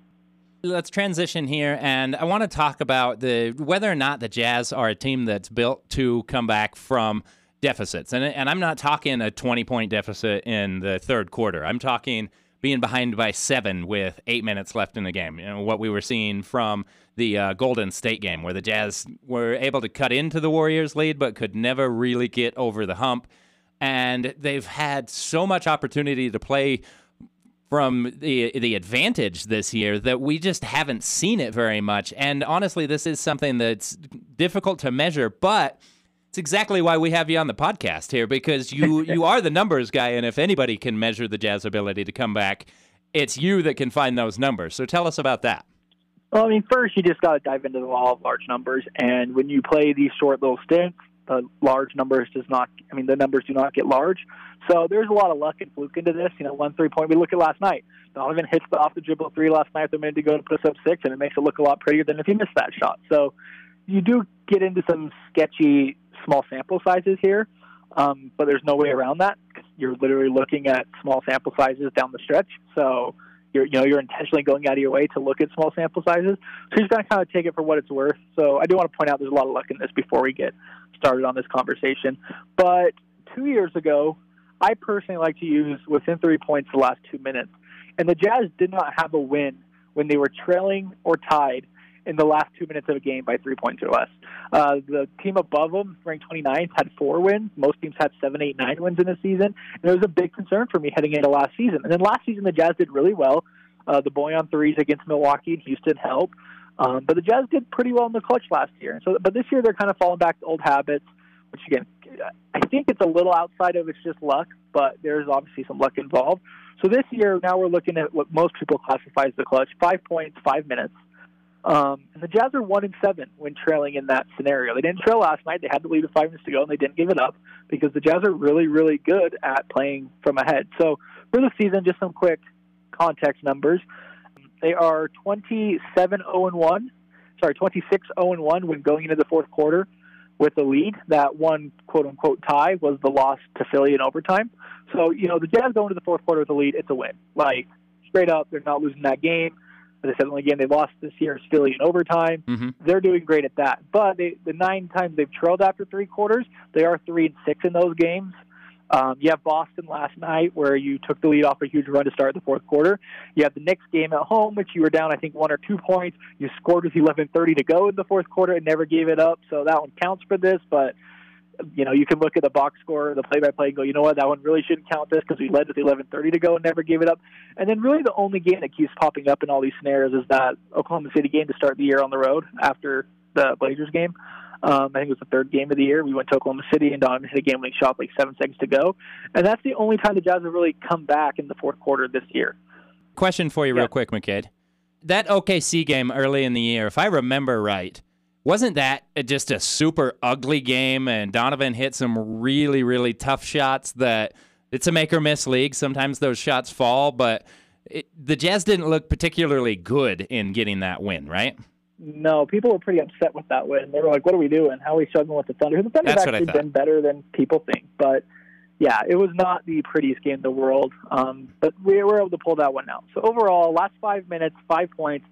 S1: Let's transition here, and I want to talk about the whether or not the Jazz are a team that's built to come back from deficits. And, and I'm not talking a 20 point deficit in the third quarter. I'm talking being behind by seven with eight minutes left in the game. You know, what we were seeing from the uh, Golden State game, where the Jazz were able to cut into the Warriors' lead, but could never really get over the hump. And they've had so much opportunity to play from the the advantage this year that we just haven't seen it very much. And honestly, this is something that's difficult to measure, but it's exactly why we have you on the podcast here because you <laughs> you are the numbers guy, and if anybody can measure the Jazz ability to come back, it's you that can find those numbers. So tell us about that.
S2: Well, I mean, first you just got to dive into the law of large numbers, and when you play these short little stints, the large numbers does not. I mean, the numbers do not get large. So there's a lot of luck and fluke into this. You know, one three point. We look at last night. Donovan hits the off the dribble three last night a minute to go to put us up six, and it makes it look a lot prettier than if he missed that shot. So you do get into some sketchy small sample sizes here, um, but there's no way around that. You're literally looking at small sample sizes down the stretch. So you're you know you're intentionally going out of your way to look at small sample sizes. So you're just to kind of take it for what it's worth. So I do want to point out there's a lot of luck in this before we get started on this conversation. But two years ago, I personally like to use within three points the last two minutes, and the Jazz did not have a win when they were trailing or tied in the last two minutes of a game by three points or less. Uh, the team above them, ranked 29th, had four wins. Most teams had seven, eight, nine wins in a season. And it was a big concern for me heading into last season. And then last season, the Jazz did really well. Uh, the Bojan threes against Milwaukee and Houston helped. Um, but the Jazz did pretty well in the clutch last year. So, but this year they're kind of falling back to old habits, which again, I think it's a little outside of it's just luck, but there's obviously some luck involved. So this year, now we're looking at what most people classify as the clutch: five points, five minutes. Um, and the Jazz are one and seven when trailing in that scenario. They didn't trail last night; they had to lead with five minutes to go, and they didn't give it up because the Jazz are really, really good at playing from ahead. So for the season, just some quick context numbers: they are 27 0 and one, sorry, 26 0 and one when going into the fourth quarter with the lead. That one quote unquote tie was the loss to Philly in overtime. So you know the Jazz go into the fourth quarter with a lead; it's a win. Like straight up, they're not losing that game. The only game they lost this year is Philly in overtime.
S1: Mm-hmm.
S2: They're doing great at that. But they, the nine times they've trailed after three quarters, they are three and six in those games. Um, you have Boston last night where you took the lead off a huge run to start the fourth quarter. You have the Knicks game at home, which you were down, I think, one or two points. You scored with 11:30 to go in the fourth quarter and never gave it up. So that one counts for this. But you know, you can look at the box score, the play-by-play, and go, you know what, that one really shouldn't count this because we led with 11:30 to go and never gave it up. And then really the only game that keeps popping up in all these scenarios is that Oklahoma City game to start the year on the road after the Blazers game. Um, I think it was the third game of the year. We went to Oklahoma City and Donovan hit a game-winning shot like seven seconds to go, and that's the only time the Jazz have really come back in the fourth quarter this year.
S1: Question for you,
S2: Yeah.
S1: real quick, McCade. That OKC game early in the year, if I remember right, wasn't that just a super ugly game? And Donovan hit some really, really tough shots. That it's a make or miss league. Sometimes those shots fall, but it, the Jazz didn't look particularly good in getting that win, right?
S2: No, people were pretty upset with that win. They were like, "What are we doing? How are we struggling with the Thunder?" The
S1: Thunder I
S2: actually been better than people think, but yeah, it was not the prettiest game in the world. Um, but we were able to pull that one out. So overall, last five minutes, five points,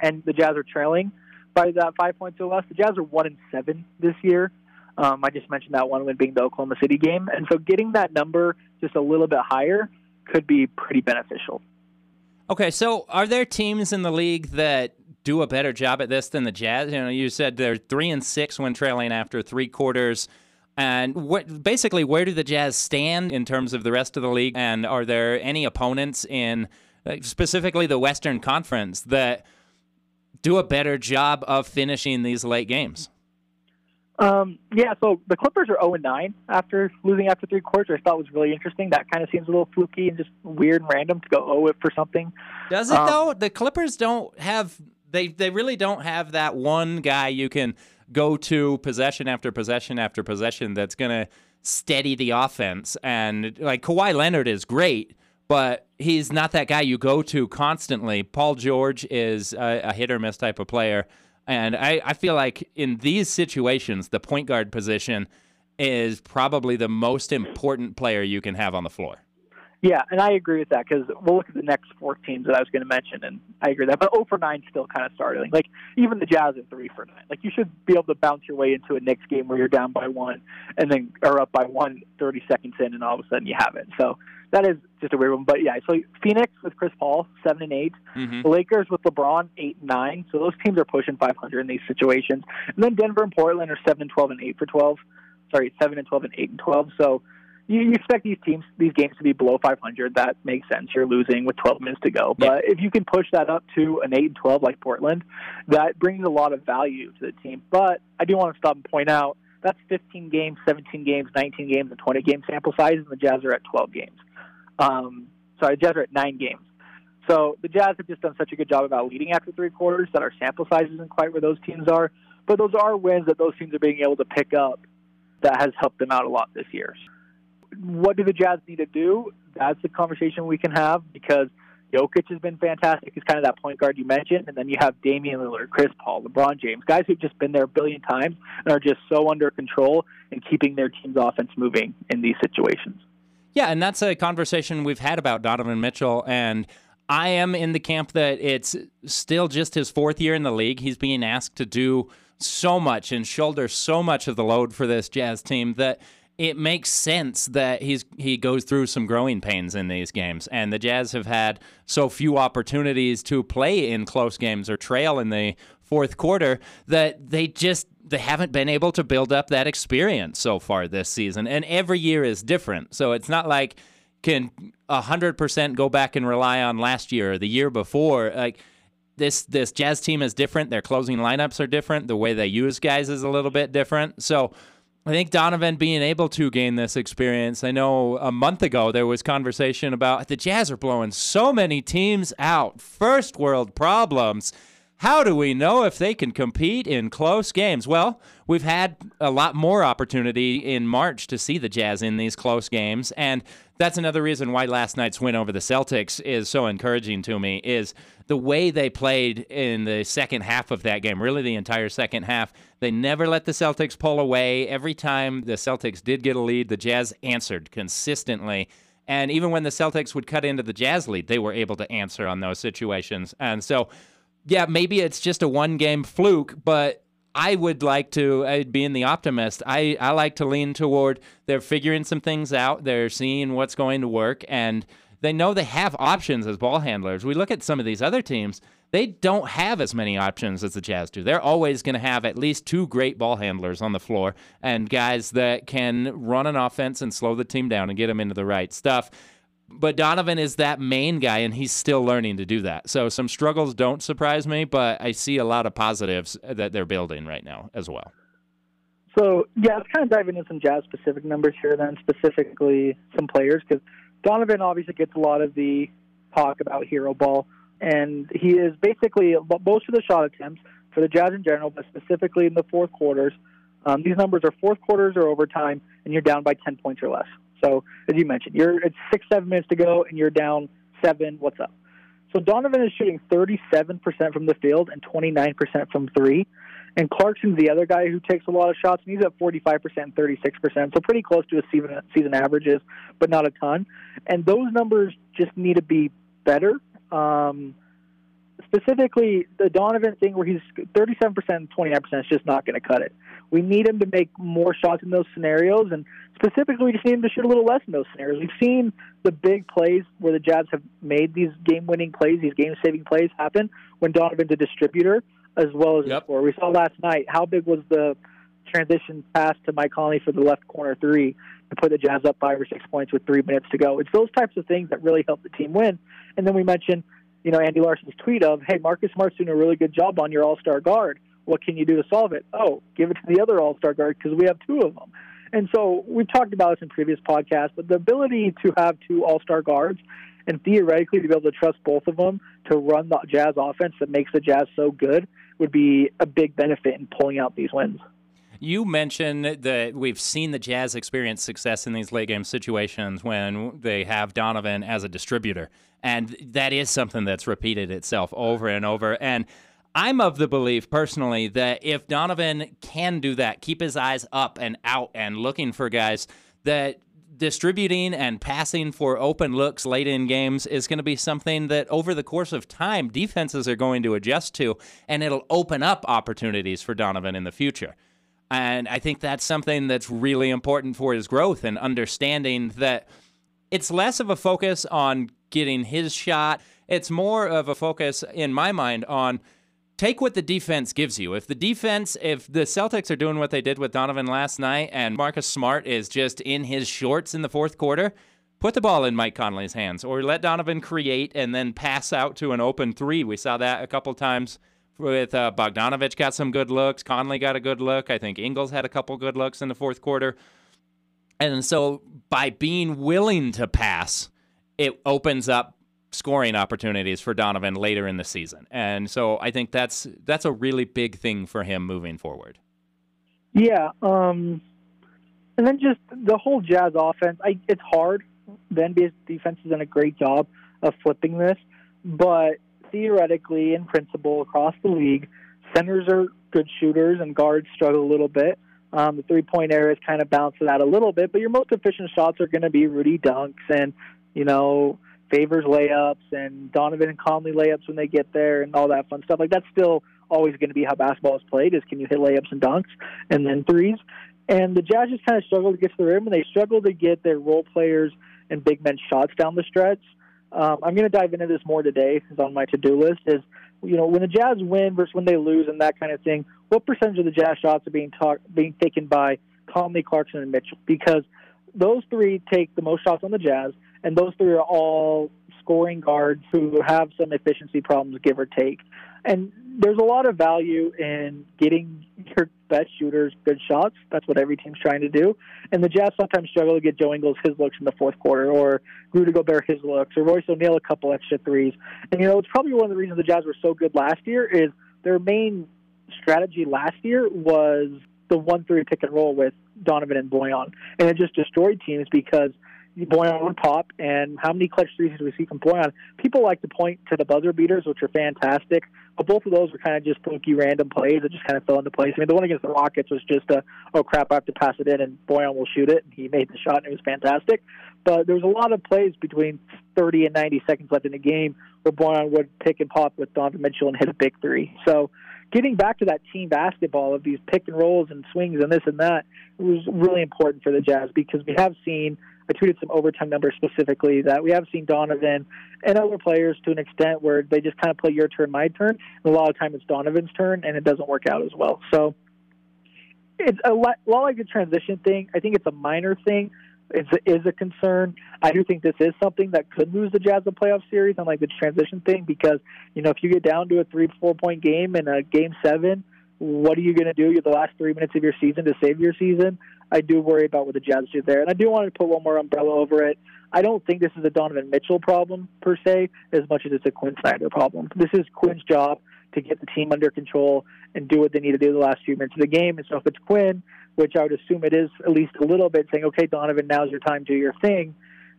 S2: and the Jazz are trailing by that five points or less. The Jazz are one and seven this year. Um, I just mentioned that one win being the Oklahoma City game, and so getting that number just a little bit higher could be pretty beneficial.
S1: Okay, so are there teams in the league that do a better job at this than the Jazz? You know, you said they're three and six when trailing after three quarters. And what basically, where do the Jazz stand in terms of the rest of the league? And are there any opponents in specifically the Western Conference that do a better job of finishing these late games?
S2: Um, yeah, so the Clippers are 0 9 after losing after three quarters. I thought was really interesting. That kind of seems a little fluky and just weird and random to go 0 for something.
S1: Does it um, though? The Clippers don't have they they really don't have that one guy you can go to possession after possession after possession that's gonna steady the offense. And like Kawhi Leonard is great, but he's not that guy you go to constantly. Paul George is a, a hit or miss type of player. And I, I feel like in these situations, the point guard position is probably the most important player you can have on the floor.
S2: Yeah, and I agree with that because we'll look at the next four teams that I was going to mention, and I agree with that. But 0 for 9 still kind of startling. Like even the Jazz are 3 for 9. Like you should be able to bounce your way into a Knicks game where you're down by one, and then are up by one 30 seconds in, and all of a sudden you have it. So that is just a weird one. But yeah, so Phoenix with Chris Paul, seven and 8 mm-hmm. The Lakers with LeBron, eight and nine. So those teams are pushing 500 in these situations. And then Denver and Portland are seven and 12 and eight for 12. Sorry, seven and 12 and eight and 12. So you, you expect these teams, these games to be below 500. That makes sense. You're losing with 12 minutes to go. But yeah. if you can push that up to an 8 and 12 like Portland, that brings a lot of value to the team. But I do want to stop and point out that's 15 games, 17 games, 19 games, and 20 game sample size, and the Jazz are at 12 games. Um, sorry, the Jazz are at nine games. So the Jazz have just done such a good job about leading after three quarters that our sample size isn't quite where those teams are. But those are wins that those teams are being able to pick up that has helped them out a lot this year. What do the Jazz need to do? That's the conversation we can have because Jokic has been fantastic. He's kind of that point guard you mentioned. And then you have Damian Lillard, Chris Paul, LeBron James, guys who've just been there a billion times and are just so under control and keeping their team's offense moving in these situations.
S1: Yeah, and that's a conversation we've had about Donovan Mitchell. And I am in the camp that it's still just his fourth year in the league. He's being asked to do so much and shoulder so much of the load for this Jazz team that it makes sense that he's he goes through some growing pains in these games. And the Jazz have had so few opportunities to play in close games or trail in the fourth quarter that they just they haven't been able to build up that experience so far this season. And every year is different. So it's not like can 100% go back and rely on last year or the year before. Like this this Jazz team is different. Their closing lineups are different. The way they use guys is a little bit different. So I think Donovan being able to gain this experience. I know a month ago there was conversation about the Jazz are blowing so many teams out. First world problems. How do we know if they can compete in close games? Well, we've had a lot more opportunity in March to see the Jazz in these close games, and that's another reason why last night's win over the Celtics is so encouraging to me is the way they played in the second half of that game, really the entire second half. They never let the Celtics pull away. Every time the Celtics did get a lead, the Jazz answered consistently. And even when the Celtics would cut into the Jazz lead, they were able to answer on those situations. And so yeah, maybe it's just a one game fluke, but I would like to, uh, I'd being the optimist, I, I like to lean toward they're figuring some things out, they're seeing what's going to work, and they know they have options as ball handlers. We look at some of these other teams, they don't have as many options as the Jazz do. They're always going to have at least two great ball handlers on the floor and guys that can run an offense and slow the team down and get them into the right stuff but Donovan is that main guy, and he's still learning to do that. So some struggles don't surprise me, but I see a lot of positives that they're building right now as well.
S2: So yeah, let's kind of dive into some Jazz specific numbers here, then specifically some players, because Donovan obviously gets a lot of the talk about hero ball, and he is basically most of the shot attempts for the Jazz in general, but specifically in the fourth quarters. Um, these numbers are fourth quarters or overtime, and you're down by 10 points or less. So as you mentioned, you're it's six seven minutes to go and you're down seven. What's up? So Donovan is shooting 37% from the field and 29% from three. And Clarkson's the other guy who takes a lot of shots, and he's at 45% and 36%, so pretty close to his season, season averages, but not a ton. And those numbers just need to be better. Um, specifically, the Donovan thing where he's 37% and 29% is just not going to cut it. We need him to make more shots in those scenarios, and specifically, we just need him to shoot a little less in those scenarios. We've seen the big plays where the Jazz have made these game-winning plays, these game-saving plays happen when Donovan's a distributor as well as yep. We saw last night how big was the transition pass to Mike Conley for the left corner three to put the Jazz up five or six points with three minutes to go. It's those types of things that really help the team win. And then we mentioned, you know, Andy Larsen's tweet of, "Hey, Marcus Smart's doing a really good job on your All-Star guard." What can you do to solve it? Oh, give it to the other All Star guard because we have two of them. And so we've talked about this in previous podcasts, but the ability to have two All Star guards and theoretically to be able to trust both of them to run the Jazz offense that makes the Jazz so good would be a big benefit in pulling out these wins.
S1: You mentioned that we've seen the Jazz experience success in these late game situations when they have Donovan as a distributor. And that is something that's repeated itself over and over. And I'm of the belief personally that if Donovan can do that, keep his eyes up and out and looking for guys, that distributing and passing for open looks late in games is going to be something that over the course of time defenses are going to adjust to and it'll open up opportunities for Donovan in the future. And I think that's something that's really important for his growth and understanding that it's less of a focus on getting his shot. It's more of a focus, in my mind, on take what the defense gives you. If the defense, if the Celtics are doing what they did with Donovan last night and Marcus Smart is just in his shorts in the fourth quarter, put the ball in Mike Conley's hands or let Donovan create and then pass out to an open three. We saw that a couple times with uh, Bogdanovic got some good looks. Conley got a good look. I think Ingles had a couple good looks in the fourth quarter. And so by being willing to pass, it opens up scoring opportunities for Donovan later in the season. And so I think that's that's a really big thing for him moving forward.
S2: Yeah, um, and then just the whole Jazz offense. I, it's hard. The NBA's defense has done a great job of flipping this, but theoretically, in principle, across the league, centers are good shooters and guards struggle a little bit. Um, the three point areas kind of it out a little bit, but your most efficient shots are going to be Rudy dunks and, you know, Favors layups and Donovan and Conley layups when they get there and all that fun stuff. Like that's still always going to be how basketball is played is can you hit layups and dunks and then threes. And the Jazz just kind of struggle to get to the rim and they struggle to get their role players and big men shots down the stretch. Um, I'm going to dive into this more today. Is on my to-do list. Is you know when the Jazz win versus when they lose and that kind of thing. What percentage of the Jazz shots are being talk, being taken by Conley, Clarkson, and Mitchell? Because those three take the most shots on the Jazz, and those three are all scoring guards who have some efficiency problems, give or take. And there's a lot of value in getting your best shooters good shots. That's what every team's trying to do. And the Jazz sometimes struggle to get Joe Ingles his looks in the fourth quarter, or Rudy Gobert his looks, or Royce O'Neale a couple extra threes. And you know, it's probably one of the reasons the Jazz were so good last year is their main strategy last year was the one three pick and roll with Donovan and Bojan, and it just destroyed teams because Bojan would pop, and how many clutch threes did we see from Bojan? People like to point to the buzzer beaters, which are fantastic, but both of those were kind of just fluky, random plays that just kind of fell into place. I mean, the one against the Rockets was just a, oh crap, I have to pass it in, and Bojan will shoot it, and he made the shot, and it was fantastic. But there was a lot of plays between 30 and 90 seconds left in the game where Bojan would pick and pop with Donovan Mitchell and hit a big three. So getting back to that team basketball of these pick and rolls and swings and this and that was really important for the Jazz because we have seen I tweeted some overtime numbers specifically that we have seen Donovan and other players to an extent where they just kind of play your turn, my turn. And a lot of time it's Donovan's turn, and it doesn't work out as well. So it's a lot, a lot like the transition thing. I think it's a minor thing. Is is a concern. I do think this is something that could lose the Jazz a playoff series, on like the transition thing, because you know if you get down to a three, four point game in a game seven, what are you going to do? You're the last three minutes of your season to save your season. I do worry about what the Jazz do there, and I do want to put one more umbrella over it. I don't think this is a Donovan Mitchell problem per se, as much as it's a Quin Snyder problem. This is Quin's job to get the team under control and do what they need to do the last few minutes of the game. And so if it's Quin, which I would assume it is at least a little bit, saying, "Okay, Donovan, now's your time, to do your thing,"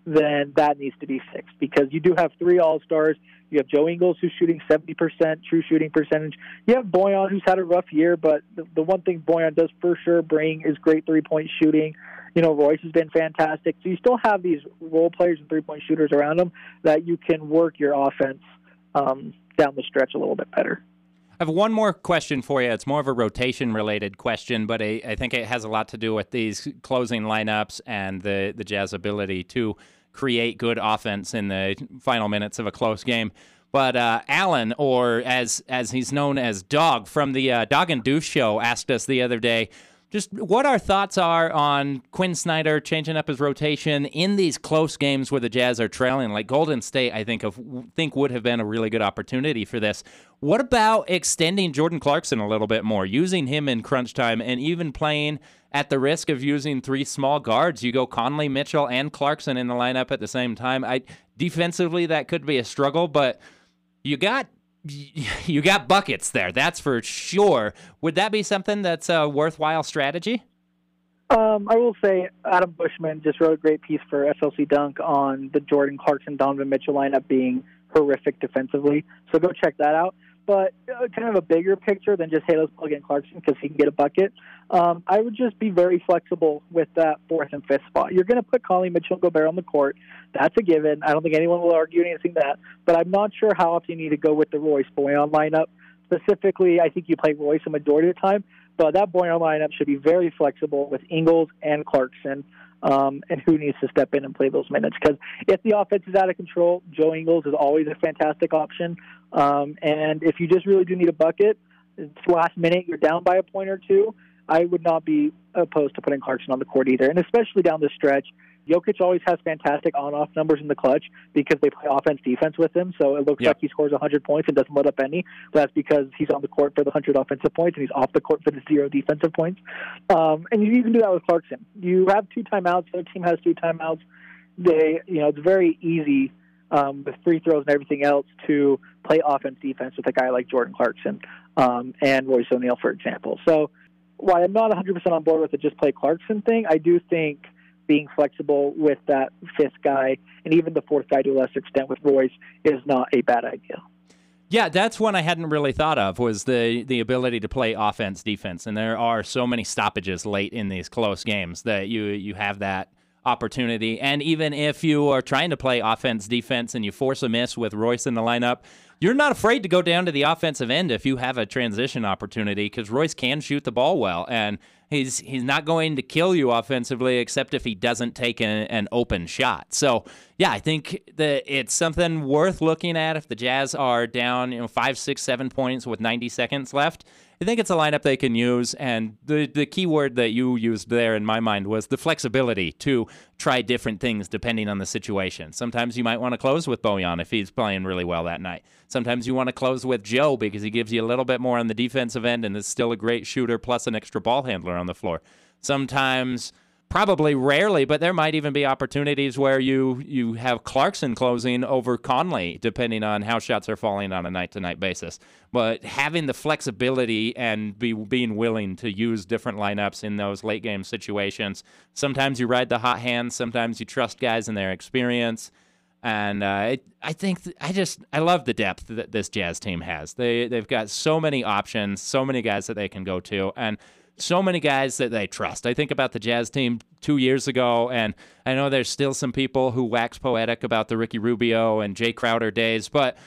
S2: then that needs to be fixed because you do have three All Stars. You have Joe Ingles who's shooting 70% true shooting percentage. You have Bojan who's had a rough year, but the, the one thing Bojan does for sure bring is great three point shooting. You know, Royce has been fantastic. So you still have these role players and three point shooters around them that you can work your offense um, down the stretch a little bit better.
S1: I have one more question for you. It's more of a rotation related question, but I, I, think it has a lot to do with these closing lineups and the, the Jazz ability to create good offense in the final minutes of a close game. But uh, Alan, or as as he's known as Dog from the uh, Dog and Deuce show, asked us the other day, just what our thoughts are on Quin Snyder changing up his rotation in these close games where the Jazz are trailing. Like Golden State, I think of think would have been a really good opportunity for this. What about extending Jordan Clarkson a little bit more, using him in crunch time, and even playing at the risk of using three small guards? You go Conley, Mitchell, and Clarkson in the lineup at the same time. I defensively that could be a struggle, but you got <laughs> you got buckets there. That's for sure. Would that be something that's a worthwhile strategy?
S2: Um, I will say Adam Bushman just wrote a great piece for SLC Dunk on the Jordan Clarkson Donovan Mitchell lineup being horrific defensively. So go check that out but uh, kind of a bigger picture than just hey let's plug in Clarkson because he can get a bucket. Um, I would just be very flexible with that fourth and fifth spot. You're going to put Conley Mitchell and Gobert on the court. That's a given. I don't think anyone will argue anything that. But I'm not sure how often you need to go with the Royce Bojan lineup. Specifically, I think you play Royce a majority of the time, but that Bojan lineup should be very flexible with Ingles and Clarkson um, and who needs to step in and play those minutes. Because if the offense is out of control, Joe Ingles is always a fantastic option. Um, and if you just really do need a bucket, it's last minute, you're down by a point or two. I would not be opposed to putting Clarkson on the court either, and especially down the stretch. Jokic always has fantastic on-off numbers in the clutch because they play offense-defense with him. So it looks yep. like he scores 100 points and doesn't let up any. But that's because he's on the court for the 100 offensive points and he's off the court for the zero defensive points. Um, and you can do that with Clarkson. You have two timeouts. The other team has two timeouts. They, you know, it's very easy um, with free throws and everything else to play offense-defense with a guy like Jordan Clarkson um, and Royce O'Neale, for example. So while I'm not 100% on board with the just play Clarkson thing, I do think – being flexible with that fifth guy and even the fourth guy to a lesser extent with Royce is not a bad idea.
S1: Yeah, that's one I hadn't really thought of was the the ability to play offense defense and there are so many stoppages late in these close games that you you have that opportunity and even if you are trying to play offense defense and you force a miss with Royce in the lineup, you're not afraid to go down to the offensive end if you have a transition opportunity because Royce can shoot the ball well and He's he's not going to kill you offensively, except if he doesn't take an, an open shot. So yeah, I think that it's something worth looking at if the Jazz are down, you know, five, six, seven points with 90 seconds left. I think it's a lineup they can use, and the the key word that you used there in my mind was the flexibility to try different things depending on the situation. Sometimes you might want to close with Bojan if he's playing really well that night. Sometimes you want to close with Joe because he gives you a little bit more on the defensive end and is still a great shooter plus an extra ball handler on the floor. Sometimes probably rarely, but there might even be opportunities where you you have Clarkson closing over Conley, depending on how shots are falling on a night to night basis. But having the flexibility and be being willing to use different lineups in those late game situations. Sometimes you ride the hot hand, sometimes you trust guys and their experience. And uh, I think th- I just I love the depth that this Jazz team has. They they've got so many options, so many guys that they can go to, and so many guys that they trust. I think about the Jazz team two years ago, and I know there's still some people who wax poetic about the Ricky Rubio and Jae Crowder days, but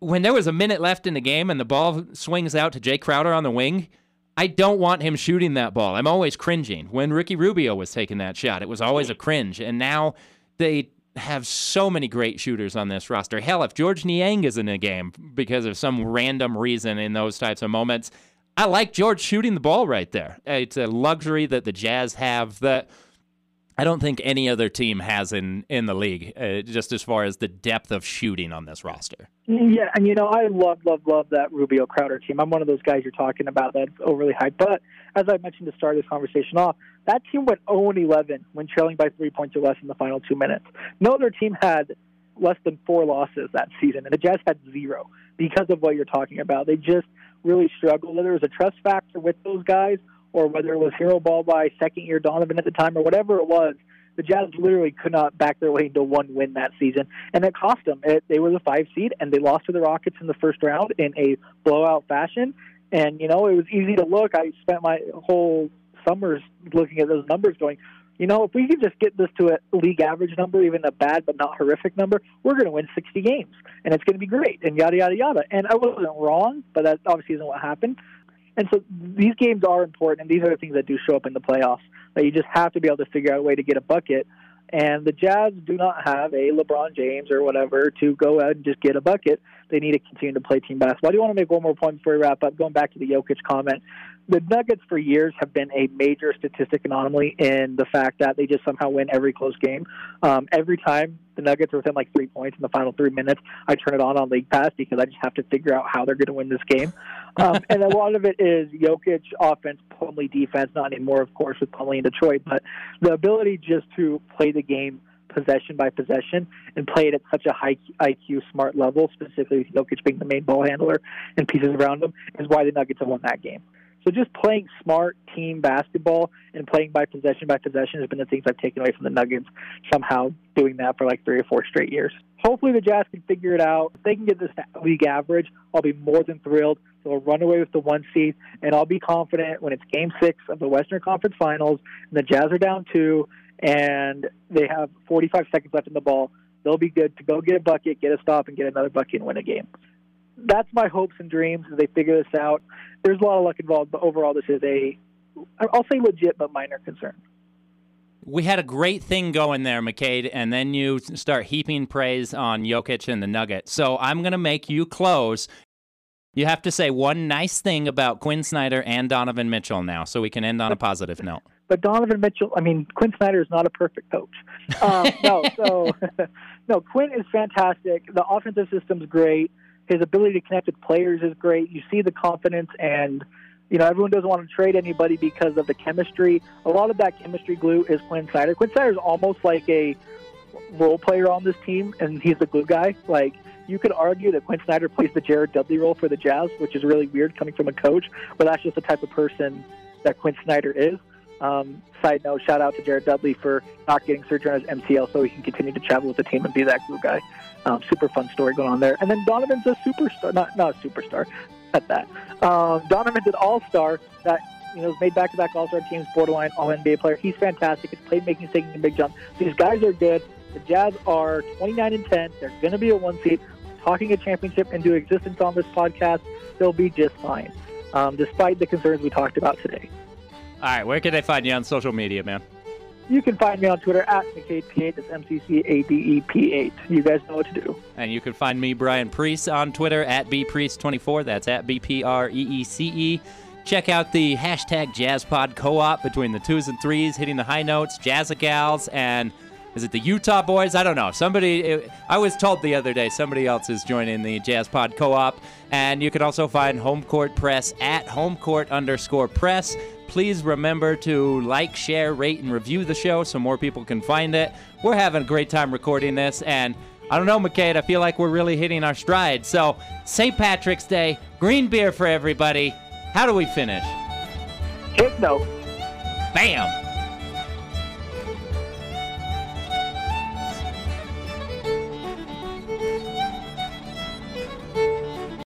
S1: when there was a minute left in the game and the ball swings out to Jae Crowder on the wing, I don't want him shooting that ball. I'm always cringing. When Ricky Rubio was taking that shot, it was always a cringe. And now they have so many great shooters on this roster. Hell, if Georges Niang is in a game because of some random reason in those types of moments, I like Georges shooting the ball right there. It's a luxury that the Jazz have that I don't think any other team has in in the league, uh, just as far as the depth of shooting on this roster.
S2: Yeah, and you know I love love love that Rubio Crowder team. I'm one of those guys you're talking about that's overly hyped. But as I mentioned to start this conversation off, that team went 0 11 when trailing by three points or less in the final two minutes. No other team had less than four losses that season, and the Jazz had zero because of what you're talking about. They just really struggled. Whether it was a trust factor with those guys or whether it was hero ball by second year Donovan at the time or whatever it was, the Jazz literally could not back their way into one win that season, and it cost them. It, they were the five seed, and they lost to the Rockets in the first round in a blowout fashion. And you know, it was easy to look. I spent my whole summers looking at those numbers, going, you know, if we could just get this to a league average number, even a bad but not horrific number, we're going to win 60 games, and it's going to be great, and yada yada yada. And I wasn't wrong, but that obviously isn't what happened. And so these games are important, and these are the things that do show up in the playoffs. That you just have to be able to figure out a way to get a bucket. And the Jazz do not have a LeBron James or whatever to go out and just get a bucket. They need to continue to play team basketball. I do want to make one more point before we wrap up. Going back to the Jokic comment, the Nuggets for years have been a major statistic anomaly in the fact that they just somehow win every close game. Um, every time the Nuggets are within like three points in the final three minutes, I turn it on on League Pass because I just have to figure out how they're going to win this game. Um, <laughs> and a lot of it is Jokic offense, Plumlee defense. Not anymore, of course, with Plumlee in Detroit, but the ability just to play the game possession by possession and play it at such a high IQ, smart level, specifically Jokic being the main ball handler and pieces around him, is why the Nuggets have won that game. So just playing smart team basketball and playing by possession by possession has been the things I've taken away from the Nuggets. Somehow doing that for like three or four straight years. Hopefully the Jazz can figure it out. If they can get this league average, I'll be more than thrilled. They'll run away with the one seed, and I'll be confident when it's Game Six of the Western Conference Finals, and the Jazz are down two, and they have 45 seconds left in the ball. They'll be good to go get a bucket, get a stop, and get another bucket and win a game that's my hopes and dreams as they figure this out. There's a lot of luck involved, but overall, this is a, I'll say legit, but minor concern.
S1: We had a great thing going there, McCade, and then you start heaping praise on Jokic and the Nuggets. So I'm going to make you close. You have to say one nice thing about Quin Snyder and Donovan Mitchell now, so we can end on a positive note.
S2: But Donovan Mitchell, I mean, Quin Snyder is not a perfect coach. Um, no, so <laughs> no, Quin is fantastic. The offensive system's great his ability to connect with players is great. You see the confidence, and you know everyone doesn't want to trade anybody because of the chemistry. A lot of that chemistry glue is Quin Snyder. Quin Snyder is almost like a role player on this team, and he's the glue guy. Like you could argue that Quin Snyder plays the Jared Dudley role for the Jazz, which is really weird coming from a coach, but that's just the type of person that Quin Snyder is. Um, side note, shout out to Jared Dudley for not getting surgery on his MCL so he can continue to travel with the team and be that glue guy. Um, super fun story going on there. And then Donovan's a superstar, not not a superstar, at that. Um, Donovan's an all-star that you know made back-to-back All-Star teams, borderline All NBA player. He's fantastic. His playmaking, taking a big jump. These guys are good. The Jazz are 29 and 10. They're going to be a one seed. Talking a championship into existence on this podcast, they'll be just fine, um, despite the concerns we talked about today.
S1: All right, where can they find you on social media, man?
S2: You can find me on Twitter at McCadeP8. That's M C C A D E P 8. You guys know what to do.
S1: And you can find me, Brian Preece, on Twitter at BPreece24. That's at B P R E E C E. Check out the hashtag JazzPod co-op between the twos and threes, hitting the high notes, Jazzagals, and is it the Utah Boys? I don't know. Somebody, I was told the other day, somebody else is joining the Jazz Pod co-op. And you can also find Home Court Press at Home Court underscore press. Please remember to like, share, rate, and review the show so more people can find it. We're having a great time recording this, and I don't know, McCade, I feel like we're really hitting our stride. So, St. Patrick's Day, green beer for everybody. How do we finish?
S2: Kick no.
S1: Bam!